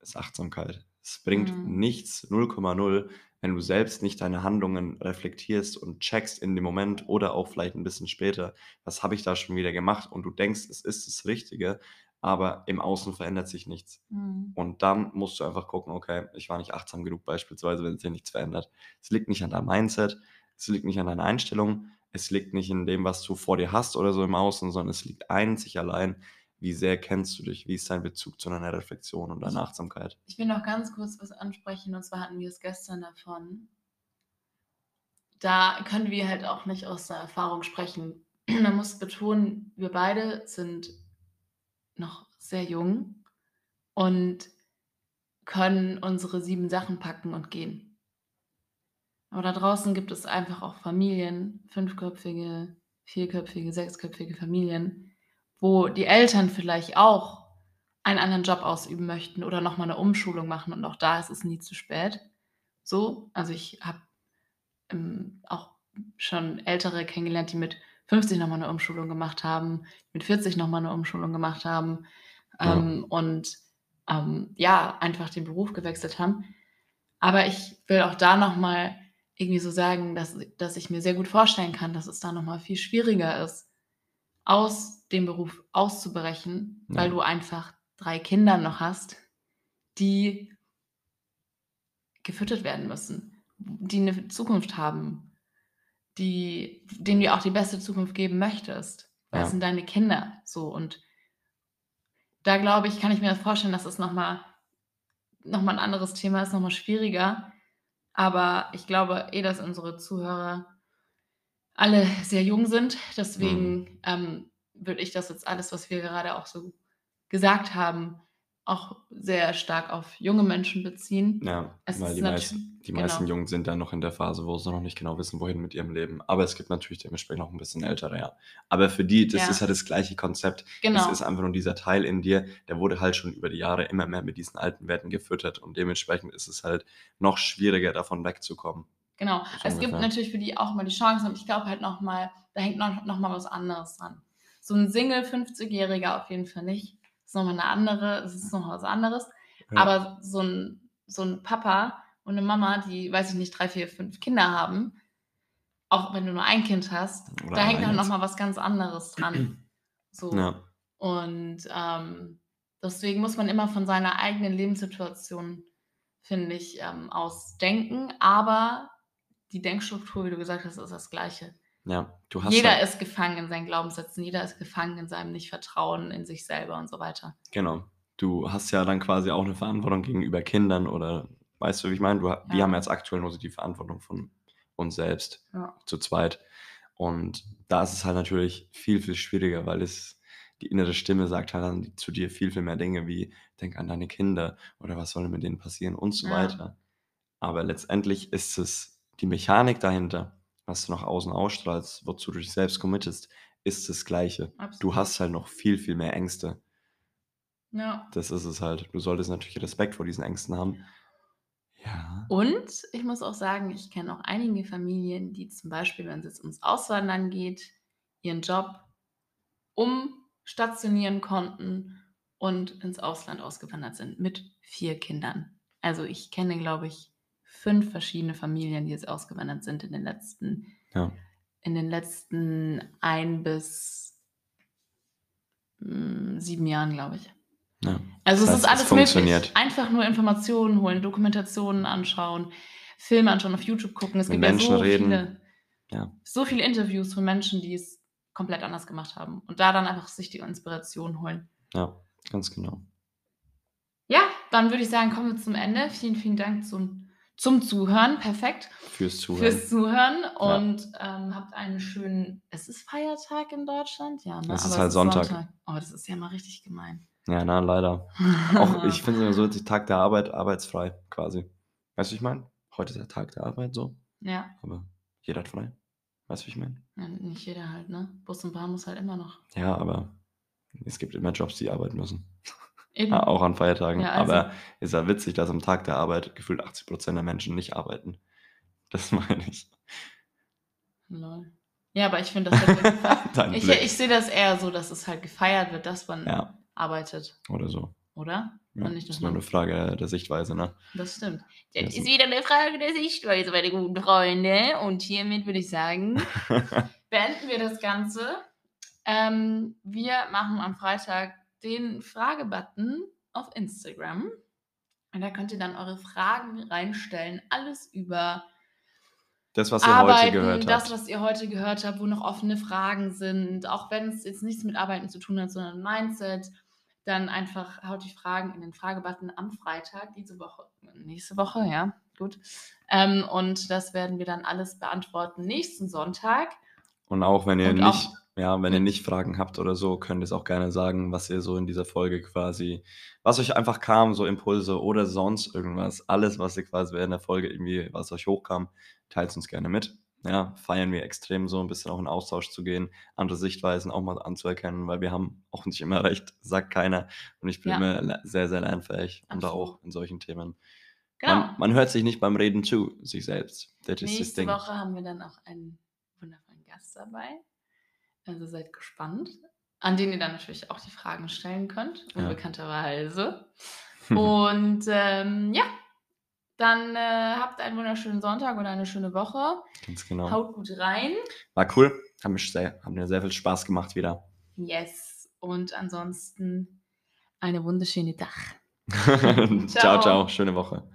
[SPEAKER 2] ist Achtsamkeit. Es bringt
[SPEAKER 1] Mhm.
[SPEAKER 2] nichts, 0,0, wenn du selbst nicht deine Handlungen reflektierst und checkst in dem Moment oder auch vielleicht 'n bisschen später: „Was habe ich da schon wieder gemacht?“ Und du denkst, es ist das Richtige, aber im Außen verändert sich nichts.
[SPEAKER 1] Mhm.
[SPEAKER 2] Und dann musst du einfach gucken: „Okay, ich war nicht achtsam genug“, beispielsweise, wenn sich nichts verändert. Es liegt nicht an deinem Mindset, es liegt nicht an deiner Einstellung, es liegt nicht in dem, was du vor dir hast oder so im Außen, sondern es liegt einzig allein, wie sehr kennst du dich? Wie ist dein Bezug zu deiner Reflexion und deiner Achtsamkeit?
[SPEAKER 1] Ich will noch ganz kurz was ansprechen, und zwar hatten wir es gestern davon. Da können wir halt auch nicht aus der Erfahrung sprechen. Man muss betonen, wir beide sind noch sehr jung und können unsere 7 Sachen packen und gehen. Aber da draußen gibt es einfach auch Familien, fünfköpfige, vierköpfige, sechsköpfige Familien, wo die Eltern vielleicht auch einen anderen Job ausüben möchten oder noch mal 'ne Umschulung machen und auch da ist es nie zu spät. So, also ich habe, ähm, auch schon Ältere kennengelernt, die mit 50 noch mal 'ne Umschulung gemacht haben, mit 40 noch mal 'ne Umschulung gemacht haben,
[SPEAKER 2] Ja.
[SPEAKER 1] ähm, und, ähm, ja, einfach den Beruf gewechselt haben. Aber ich will auch da noch mal irgendwie so sagen, dass dass ich mir sehr gut vorstellen kann, dass es da noch mal viel schwieriger ist, aus dem Beruf auszubrechen, weil
[SPEAKER 2] Ja.
[SPEAKER 1] du einfach 3 Kinder noch hast, die gefüttert werden müssen, die 'ne Zukunft haben, die denen du auch die beste Zukunft geben möchtest, weil es
[SPEAKER 2] Ja.
[SPEAKER 1] sind deine Kinder, so. Und da glaube ich kann ich mir das vorstellen, dass es noch mal noch mal 'n anderes Thema ist, noch mal schwieriger. Aber ich glaube eh, dass unsere Zuhörer alle sehr jung sind.
[SPEAKER 2] Mhm.
[SPEAKER 1] Deswegen, ähm, würde ich das jetzt alles, was wir gerade auch so gesagt haben, auch sehr stark auf junge Menschen beziehen.
[SPEAKER 2] Ja,
[SPEAKER 1] Es
[SPEAKER 2] weil die meisten die meisten
[SPEAKER 1] genau.
[SPEAKER 2] Jungen sind dann noch in der Phase, wo sie noch nicht genau wissen, wohin mit ihrem Leben. Aber es gibt natürlich dementsprechend auch 'n bisschen Ältere, ja. Aber für die das
[SPEAKER 1] Ja.
[SPEAKER 2] ist ja das gleiche Konzept. Es
[SPEAKER 1] Genau.
[SPEAKER 2] ist einfach nur dieser Teil in dir, der wurde halt schon über die Jahre immer mehr mit diesen alten Werten gefüttert und dementsprechend ist es halt noch schwieriger, davon wegzukommen.
[SPEAKER 1] Genau.
[SPEAKER 2] So
[SPEAKER 1] Es gibt
[SPEAKER 2] ungefähr.
[SPEAKER 1] natürlich für die auch mal die Chance und ich glaube halt noch mal da hängt noch noch mal was anderes dran. So 'n Single 50-Jähriger auf jeden Fall nicht. Ist noch mal 'ne andere es ist noch mal was anderes.
[SPEAKER 2] Ja.
[SPEAKER 1] Aber so 'n so ein Papa und eine Mama, die, weiß ich nicht, drei, vier, fünf Kinder haben, auch wenn du nur ein Kind hast,
[SPEAKER 2] Oder
[SPEAKER 1] da hängt dann nochmal was ganz anderes dran. So.
[SPEAKER 2] Ja,
[SPEAKER 1] Und ähm, deswegen muss man immer von seiner eigenen Lebenssituation, finde ich, ähm, aus denken. Aber die Denkstruktur, wie du gesagt hast, ist das Gleiche.
[SPEAKER 2] ja. Du hast
[SPEAKER 1] Jeder
[SPEAKER 2] halt,
[SPEAKER 1] ist gefangen in seinen Glaubenssätzen, jeder ist gefangen in seinem Nicht-Vertrauen in sich selber und so weiter.
[SPEAKER 2] Genau. Du hast ja dann quasi auch eine Verantwortung gegenüber Kindern oder weißt du, wie ich meine? Du, ha- Wir
[SPEAKER 1] Ja.
[SPEAKER 2] haben jetzt aktuell nur so die Verantwortung von uns selbst
[SPEAKER 1] Ja.
[SPEAKER 2] zu zweit. Und da ist es halt natürlich viel, viel schwieriger, weil es die innere Stimme sagt halt dann zu dir viel, viel mehr Dinge wie denk an deine Kinder oder was soll mit denen passieren und so
[SPEAKER 1] Ja.
[SPEAKER 2] weiter. Aber letztendlich ist es die Mechanik dahinter, was du nach außen ausstrahlst, wozu du dich selbst committest, ist das Gleiche. Du
[SPEAKER 1] Absolut.
[SPEAKER 2] hast halt noch viel, viel mehr Ängste.
[SPEAKER 1] Ja.
[SPEAKER 2] Das ist es halt. Du solltest natürlich Respekt vor diesen Ängsten haben. Ja.
[SPEAKER 1] Und ich muss auch sagen, ich kenne auch einige Familien, die zum Beispiel, wenn es jetzt ums Auswandern geht, ihren Job umstationieren konnten und ins Ausland ausgewandert sind mit vier Kindern. Also ich kenne, glaube ich, fünf verschiedene Familien, die jetzt ausgewandert sind in den letzten,
[SPEAKER 2] Ja.
[SPEAKER 1] in den letzten ein bis mm, sieben Jahren, glaube ich.
[SPEAKER 2] ja.
[SPEAKER 1] Also
[SPEAKER 2] Das
[SPEAKER 1] es
[SPEAKER 2] heißt,
[SPEAKER 1] ist alles
[SPEAKER 2] es funktioniert.
[SPEAKER 1] möglich. Einfach nur Informationen holen, Dokumentationen anschauen, Filme anschauen, auf YouTube gucken. Es
[SPEAKER 2] Mit
[SPEAKER 1] gibt ja
[SPEAKER 2] Menschen
[SPEAKER 1] so
[SPEAKER 2] reden.
[SPEAKER 1] viele,
[SPEAKER 2] Ja.
[SPEAKER 1] so viele Interviews von Menschen, die es komplett anders gemacht haben. Und da dann einfach sich die Inspiration holen.
[SPEAKER 2] Ja, ganz genau.
[SPEAKER 1] Ja, dann würde ich sagen, kommen wir zum Ende. Vielen, vielen Dank zum, zum Zuhören. Perfekt.
[SPEAKER 2] Fürs Zuhören.
[SPEAKER 1] Fürs Zuhören. Und ähm, habt einen schönen. Es ist Feiertag in Deutschland? Ja, ne?
[SPEAKER 2] Es ist
[SPEAKER 1] Aber
[SPEAKER 2] halt Sonntag.
[SPEAKER 1] Oh, das ist ja mal richtig gemein.
[SPEAKER 2] Ja, na, leider. Auch ich finde es immer so, der Tag der Arbeit, arbeitsfrei quasi. Weißt du, wie ich meine? Heute ist der Tag der Arbeit so,
[SPEAKER 1] Ja.
[SPEAKER 2] aber jeder hat frei. Weißt du, wie ich meine?
[SPEAKER 1] Ja, nicht jeder halt, ne? Bus und Bahn muss halt immer noch.
[SPEAKER 2] Ja, aber es gibt immer Jobs, die arbeiten müssen.
[SPEAKER 1] Eben.
[SPEAKER 2] Ja, auch an Feiertagen.
[SPEAKER 1] Ja, also-
[SPEAKER 2] Aber ist ja witzig, dass am Tag der Arbeit gefühlt 80% der Menschen nicht arbeiten. Das meine ich.
[SPEAKER 1] Lol. Ja, aber ich finde das halt ich, ich sehe das eher so, dass es halt gefeiert wird, dass man
[SPEAKER 2] Ja,
[SPEAKER 1] arbeitet,
[SPEAKER 2] oder so.
[SPEAKER 1] oder?
[SPEAKER 2] Ja,
[SPEAKER 1] dass
[SPEAKER 2] ist nur eine Frage der Sichtweise, ne?
[SPEAKER 1] Das stimmt.
[SPEAKER 2] Ja,
[SPEAKER 1] Das
[SPEAKER 2] so-
[SPEAKER 1] ist wieder eine Frage der Sichtweise, meine guten Freunde. Und hiermit würde ich sagen, beenden wir das Ganze. Ähm, wir machen am Freitag den Fragebutton auf Instagram. Und da könnt ihr dann eure Fragen reinstellen. Alles über
[SPEAKER 2] das, was ihr
[SPEAKER 1] Arbeiten,
[SPEAKER 2] heute gehört
[SPEAKER 1] das,
[SPEAKER 2] habt.
[SPEAKER 1] was ihr heute gehört habt, wo noch offene Fragen sind, auch wenn es jetzt nichts mit Arbeiten zu tun hat, sondern Mindset, dann einfach haut die Fragen in den Fragebutton am Freitag, diese Woche, nächste Woche, ja, gut. Ähm, und das werden wir dann alles beantworten nächsten Sonntag.
[SPEAKER 2] Und auch wenn ihr
[SPEAKER 1] Und
[SPEAKER 2] nicht, ja, wenn ihr nicht Fragen habt oder so, könnt ihr es auch gerne sagen, was ihr so in dieser Folge quasi, was euch einfach kam, so Impulse oder sonst irgendwas. Alles, was ihr quasi während der Folge irgendwie, was euch hochkam, teilt uns gerne mit. Ja, feiern wir extrem so ein bisschen auch in Austausch zu gehen, andere Sichtweisen auch mal anzuerkennen, weil wir haben auch nicht immer recht, sagt keiner. Und ich bin
[SPEAKER 1] Ja.
[SPEAKER 2] immer sehr, sehr lernfähig und
[SPEAKER 1] Absolut.
[SPEAKER 2] auch in solchen Themen.
[SPEAKER 1] Genau.
[SPEAKER 2] Man, man hört sich nicht beim Reden zu, sich selbst. Das
[SPEAKER 1] Nächste. Woche haben wir dann auch einen wundervollen Gast dabei. Also seid gespannt, an den ihr dann natürlich auch die Fragen stellen könnt,
[SPEAKER 2] Ja.
[SPEAKER 1] unbekannterweise. Und ähm, ja, dann äh, habt einen wunderschönen Sonntag oder eine schöne Woche.
[SPEAKER 2] Ganz genau.
[SPEAKER 1] Haut gut rein.
[SPEAKER 2] War cool. Haben mir sehr, haben mir sehr viel Spaß gemacht wieder.
[SPEAKER 1] Yes. Und ansonsten eine wunderschöne Tag.
[SPEAKER 2] ciao,
[SPEAKER 1] Ciao.
[SPEAKER 2] ciao. Schöne Woche.